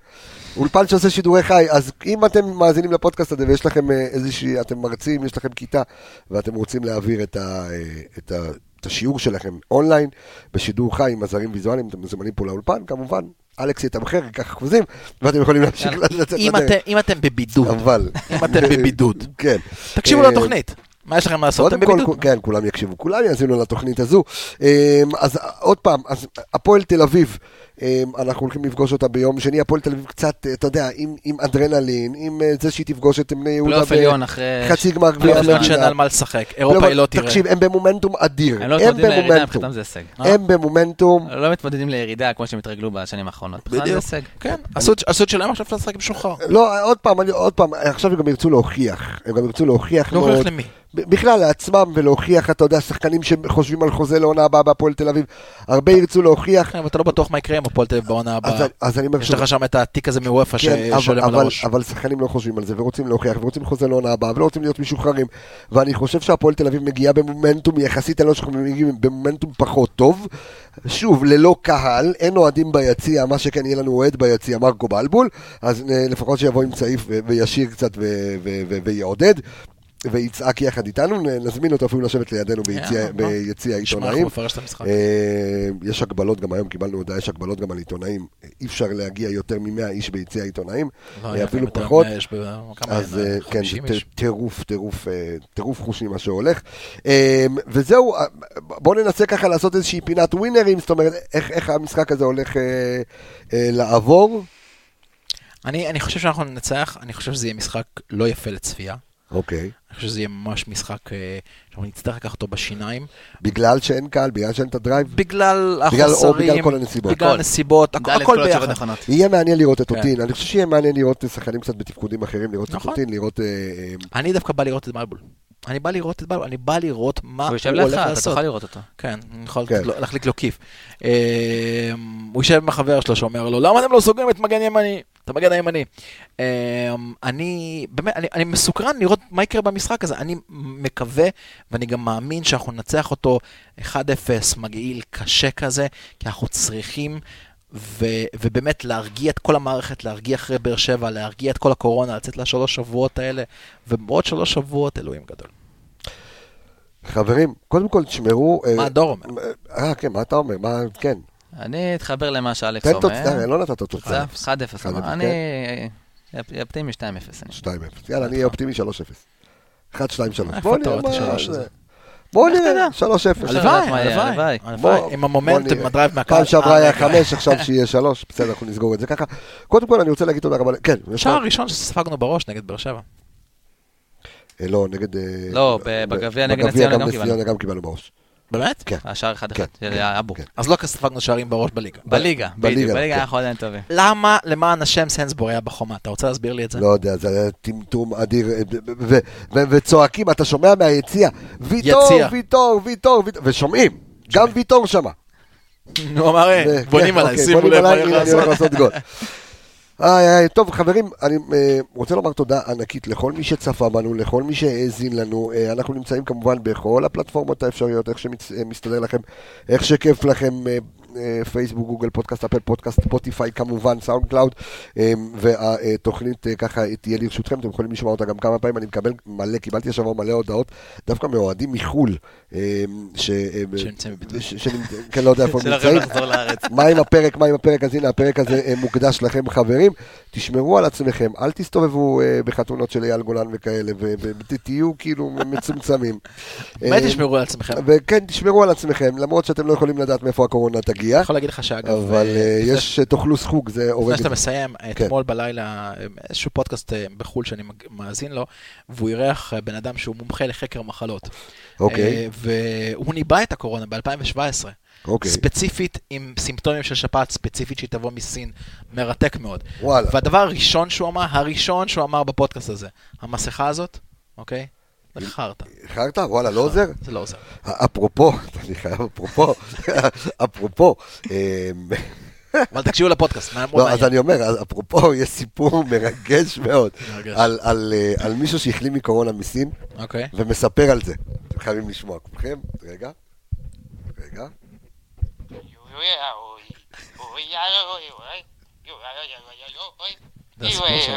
אולפן שעושה שידורי חי, אז אם אתם מאזינים לפודקאסט הזה ויש לכם אה, איזושהי, אתם מרצים, יש לכם כיתה, ואתם רוצים להעביר את, ה, אה, את, ה, את השיעור שלכם אונליין, בשידור חי עם עזרים ויזואליים, אתם מוזמנים פה לאולפן, כמובן, אלכס יתמחר, ייקח אחוזים, ואתם יכולים להמשיך. לצאת לדרך. אם אתם בבידוד, אבל... אם אתם בבידוד, [laughs] כן. תקשיבו אה, לתוכנית. מה יש לכם לעשות? אתם בבידוד. כן, כולם יקשיבו, כולם יאזינו לתוכנית הזו. אז עוד פעם, אז הפועל תל אביב, אנחנו הולכים לפגוש אותה ביום שני, הפועל תל אביב קצת, אתה יודע, עם, עם אדרנלין, עם אה, זה שהיא תפגוש את בני יהודה פלייאוף עליון אחרי... בחצי גמר גביע פלייאוף עליון המדינה. שאין על מה לשחק. אירופה היא לא תראה. תקשיב, הם במומנטום אדיר, הם לא מתמודדים לירידה, במומנטום, מבחינתם זה הישג. הם במומנטום, לא מתמודדים לירידה כמו שהם התרגלו בשנים האחרונות. בדיוק. כן, עשו את- עשו את שלהם עכשיו לשחק משוחרר. לא, עוד פעם, אני- עוד פעם, עכשיו הם גם ירצו להוכיח, הם גם ירצו להוכיח לא מאוד, בכלל לעצמם ולהוכיח, אתה יודע, שחקנים שחושבים על חוזה לעונה הבאה בהפועל תל אביב, הרבה ירצו להוכיח, כן, אבל אתה לא בטוח מה יקרה עם הפועל תל אביב בעונה הבאה. אז, אני אומר יש לך שם את התיק הזה מוופא כן, ששולם על הראש. אבל שחקנים לא חושבים על זה, ורוצים להוכיח, ורוצים חוזה לעונה הבאה, ולא רוצים להיות משוחררים. ואני חושב שהפועל תל אביב מגיעה במומנטום, יחסית אני לא מגיעים במומנטום פחות טוב. שוב, ללא קהל, אין אוהדים ביציע, מה שכן יהיה לנו אוהד ביציע, מרקו בלבול, אז אה, לפחות שיבוא עם צעיף וישיר קצת ויעודד. ויצעק יחד איתנו, נזמין אותו אפילו לשבת לידינו ביציע, בוא. ביציע איך העיתונאים. אה, יש הגבלות, גם היום קיבלנו הודעה, יש הגבלות גם על עיתונאים. אי אפשר להגיע יותר מ-100 איש ביציע העיתונאים, לא, אה, אפילו פחות. אז? אה, כן, 50 זה טירוף, טירוף, אה, טירוף חושים מה שהולך. אה, וזהו, אה, בואו ננסה ככה לעשות איזושהי פינת ווינרים, זאת אומרת, איך המשחק הזה הולך אה, אה, לעבור. אני חושב שאנחנו ננצח, אני חושב שזה יהיה משחק לא יפה לצפייה. אוקיי. אני חושב שזה יהיה ממש משחק אה, שאנחנו נצטרך לקחת אותו בשיניים. בגלל שאין קהל, בגלל שאין את הדרייב. בגלל בגלל- או החוסרים, בגלל כל הנסיבות. בגלל. הנסיבות, הכ- הכל ביחד. נכונות. יהיה מעניין לראות את כן. אוטין, אני חושב שיהיה מעניין לראות שחקנים קצת בתפקודים אחרים, לראות את נכון. אוטין, לראות... אה, אה, אני דווקא בא לראות את בלבול. אני בא לראות את בלבול, אני בא לראות מה הוא הוא יושב הולך לידך, אתה לעשות. תוכל לראות אותו. כן, אני יכול כן. להחליק לו כיף. אה, הוא יושב עם החבר שלו שאומר לו, למה אתם לא סוגרים את מגן ימני? אתה מגן הימני. אמ, אני, באמת, אני, אני מסוקרן לראות מה יקרה במשחק הזה. אני מקווה, ואני גם מאמין שאנחנו ננצח אותו 1-0 מגעיל קשה כזה, כי אנחנו צריכים ו, ובאמת להרגיע את כל המערכת, להרגיע אחרי באר שבע, להרגיע את כל הקורונה, לצאת לשלוש שבועות האלה, ובעוד שלוש שבועות, אלוהים גדול. חברים, קודם כל תשמרו... מה אה, הדור אומר? אה, כן, מה אתה אומר? מה, כן. אני אתחבר למה שאלכס תן אומר. תוצאה, לא נתת תוצאה. תוצאה 1-0. אמר. 1-0, אני כן. אהיה אופטימי 2-0. אני. 2-0. יאללה, אני אהיה אופטימי 3-0. 1, 2, 3. איפה בוא אתה נראה רואה את מה הזה? זה. בוא לך נראה, תדע. 3-0. אפשר הלוואי, הלוואי, עם המומנטום. הדרייב מהקהל. פעם שעברה אה, היה רגע. 5, עכשיו שיהיה 3. בסדר, אנחנו נסגור את זה ככה. קודם כל, אני רוצה להגיד תודה רבה. כן, לך- הראשון שספגנו בראש נגד באר שבע. אה, לא, נגד... אה, לא, בגביע נגד נס בגביע ציונה גם קיבלנו. ציונה גם קיבלנו בראש. באמת? כן. השער 1-1 כן, של כן, אבו. כן. אז לא ספגנו שערים בראש בליגה. בליגה, בליגה, בדיוק, בליגה כן. אנחנו עדיין טובים. למה, למען השם, סנסבורג היה בחומה? אתה רוצה להסביר לי את זה? לא יודע, זה היה טמטום אדיר, אה, ו- ו- וצועקים, אתה שומע מהיציע, ויטור. ויטור, ויטור, ויטור, ושומעים, גם ויטור שמע. נו, אמר, בונים כן, עליי, אוקיי, שימו לב אני הולך. לעשות גול. איי, איי, טוב, חברים, אני אה, רוצה לומר תודה ענקית לכל מי שצפה בנו, לכל מי שהאזין לנו. אה, אנחנו נמצאים כמובן בכל הפלטפורמות האפשריות, איך שמסתדר לכם, איך שכיף לכם. אה, פייסבוק, גוגל פודקאסט, אפל פודקאסט, ספוטיפיי כמובן, SoundCloud, אה, והתוכנית אה, ככה תהיה לרשותכם, אתם יכולים לשמוע אותה גם כמה פעמים, אני מקבל מלא, קיבלתי השבוע מלא הודעות, דווקא מאוהדים מחו"ל, אה, ש- אה, שנמצאים כן, לא יודע איפה הם נמצאים. [laughs] מה עם הפרק, מה עם הפרק, אז הנה הפרק הזה אה, מוקדש לכם חברים, תשמרו על עצמכם, אל תסתובבו אה, בחתונות של אייל גולן וכאלה, ותהיו כאילו מצומצמים. אה, תשמרו על עצמכם. וכן, תשמרו על עצמכם, למרות שאתם לא יכולים לדעת מאיפה הקורונה תגיע, אני יכול להגיד לך שאגב, אבל אה, אה, יש, תאכלו סחוג, זה הורג לפני את שאתה. מסיים, כן. אתמול בלילה, אה, איזשהו פודקאסט אה, בחו"ל שאני מאזין לו, והוא אירח אה, בן אדם שהוא מומחה לחקר מחלות. אוקיי, אה, והוא ניבא את הקורונה ב-2017. אוקיי, ספציפית עם סימפטומים של שפעת ספציפית שהיא תבוא מסין, מרתק מאוד. וואלה. והדבר הראשון שהוא אמר, הראשון שהוא אמר בפודקאסט הזה, המסכה הזאת, אוקיי? חרטא. איחרת? וואלה, לא עוזר? זה לא עוזר. אפרופו, אני חייב אפרופו, אפרופו, אה, אבל תקשיבו לפודקאסט, מה לא, אז. אני אומר, אפרופו, יש סיפור מרגש מאוד. על- על אה, על מישהו שהחלים מקורונה מסין, אוקיי. ומספר על זה. אתם חייבים לשמוע כולכם. רגע, רגע. זה הסיפור שלו.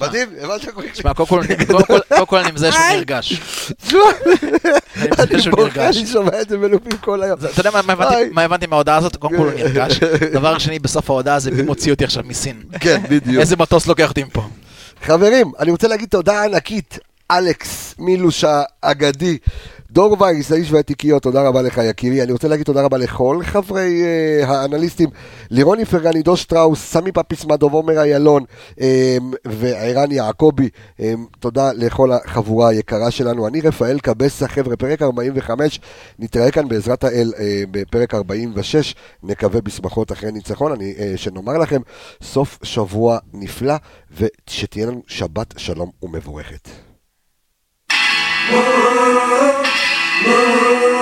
מדהים, הבנת כל כך? תשמע, קודם כל- קודם כל- קודם כל אני מזהה שהוא נרגש. תשמע, אני מזהה שהוא בוכה, נרגש. אני שומע את זה בלופים כל היום. אתה יודע. מה הבנתי מההודעה הזאת? קודם כל הוא נרגש. דבר שני, בסוף ההודעה זה מי מוציא אותי עכשיו מסין. כן, בדיוק. איזה מטוס לוקח אותי מפה. חברים, אני רוצה להגיד תודה ענקית, אלכס מילוש האגדי, דור וייס, האיש והתיקיות, תודה רבה לך יקירי. אני רוצה להגיד תודה רבה לכל חברי uh, האנליסטים, לירון איפרגן, עידו שטראוס, סמי פפיס מדוב, עומר איילון um, וערן יעקבי. Um, תודה לכל החבורה היקרה שלנו. אני רפאל קבסה, חבר'ה, פרק 45, נתראה כאן בעזרת האל uh, בפרק 46, נקווה בשמחות אחרי ניצחון. אני, uh, שנאמר לכם, סוף שבוע נפלא, ושתהיה לנו שבת שלום ומבורכת. Whoa, Não.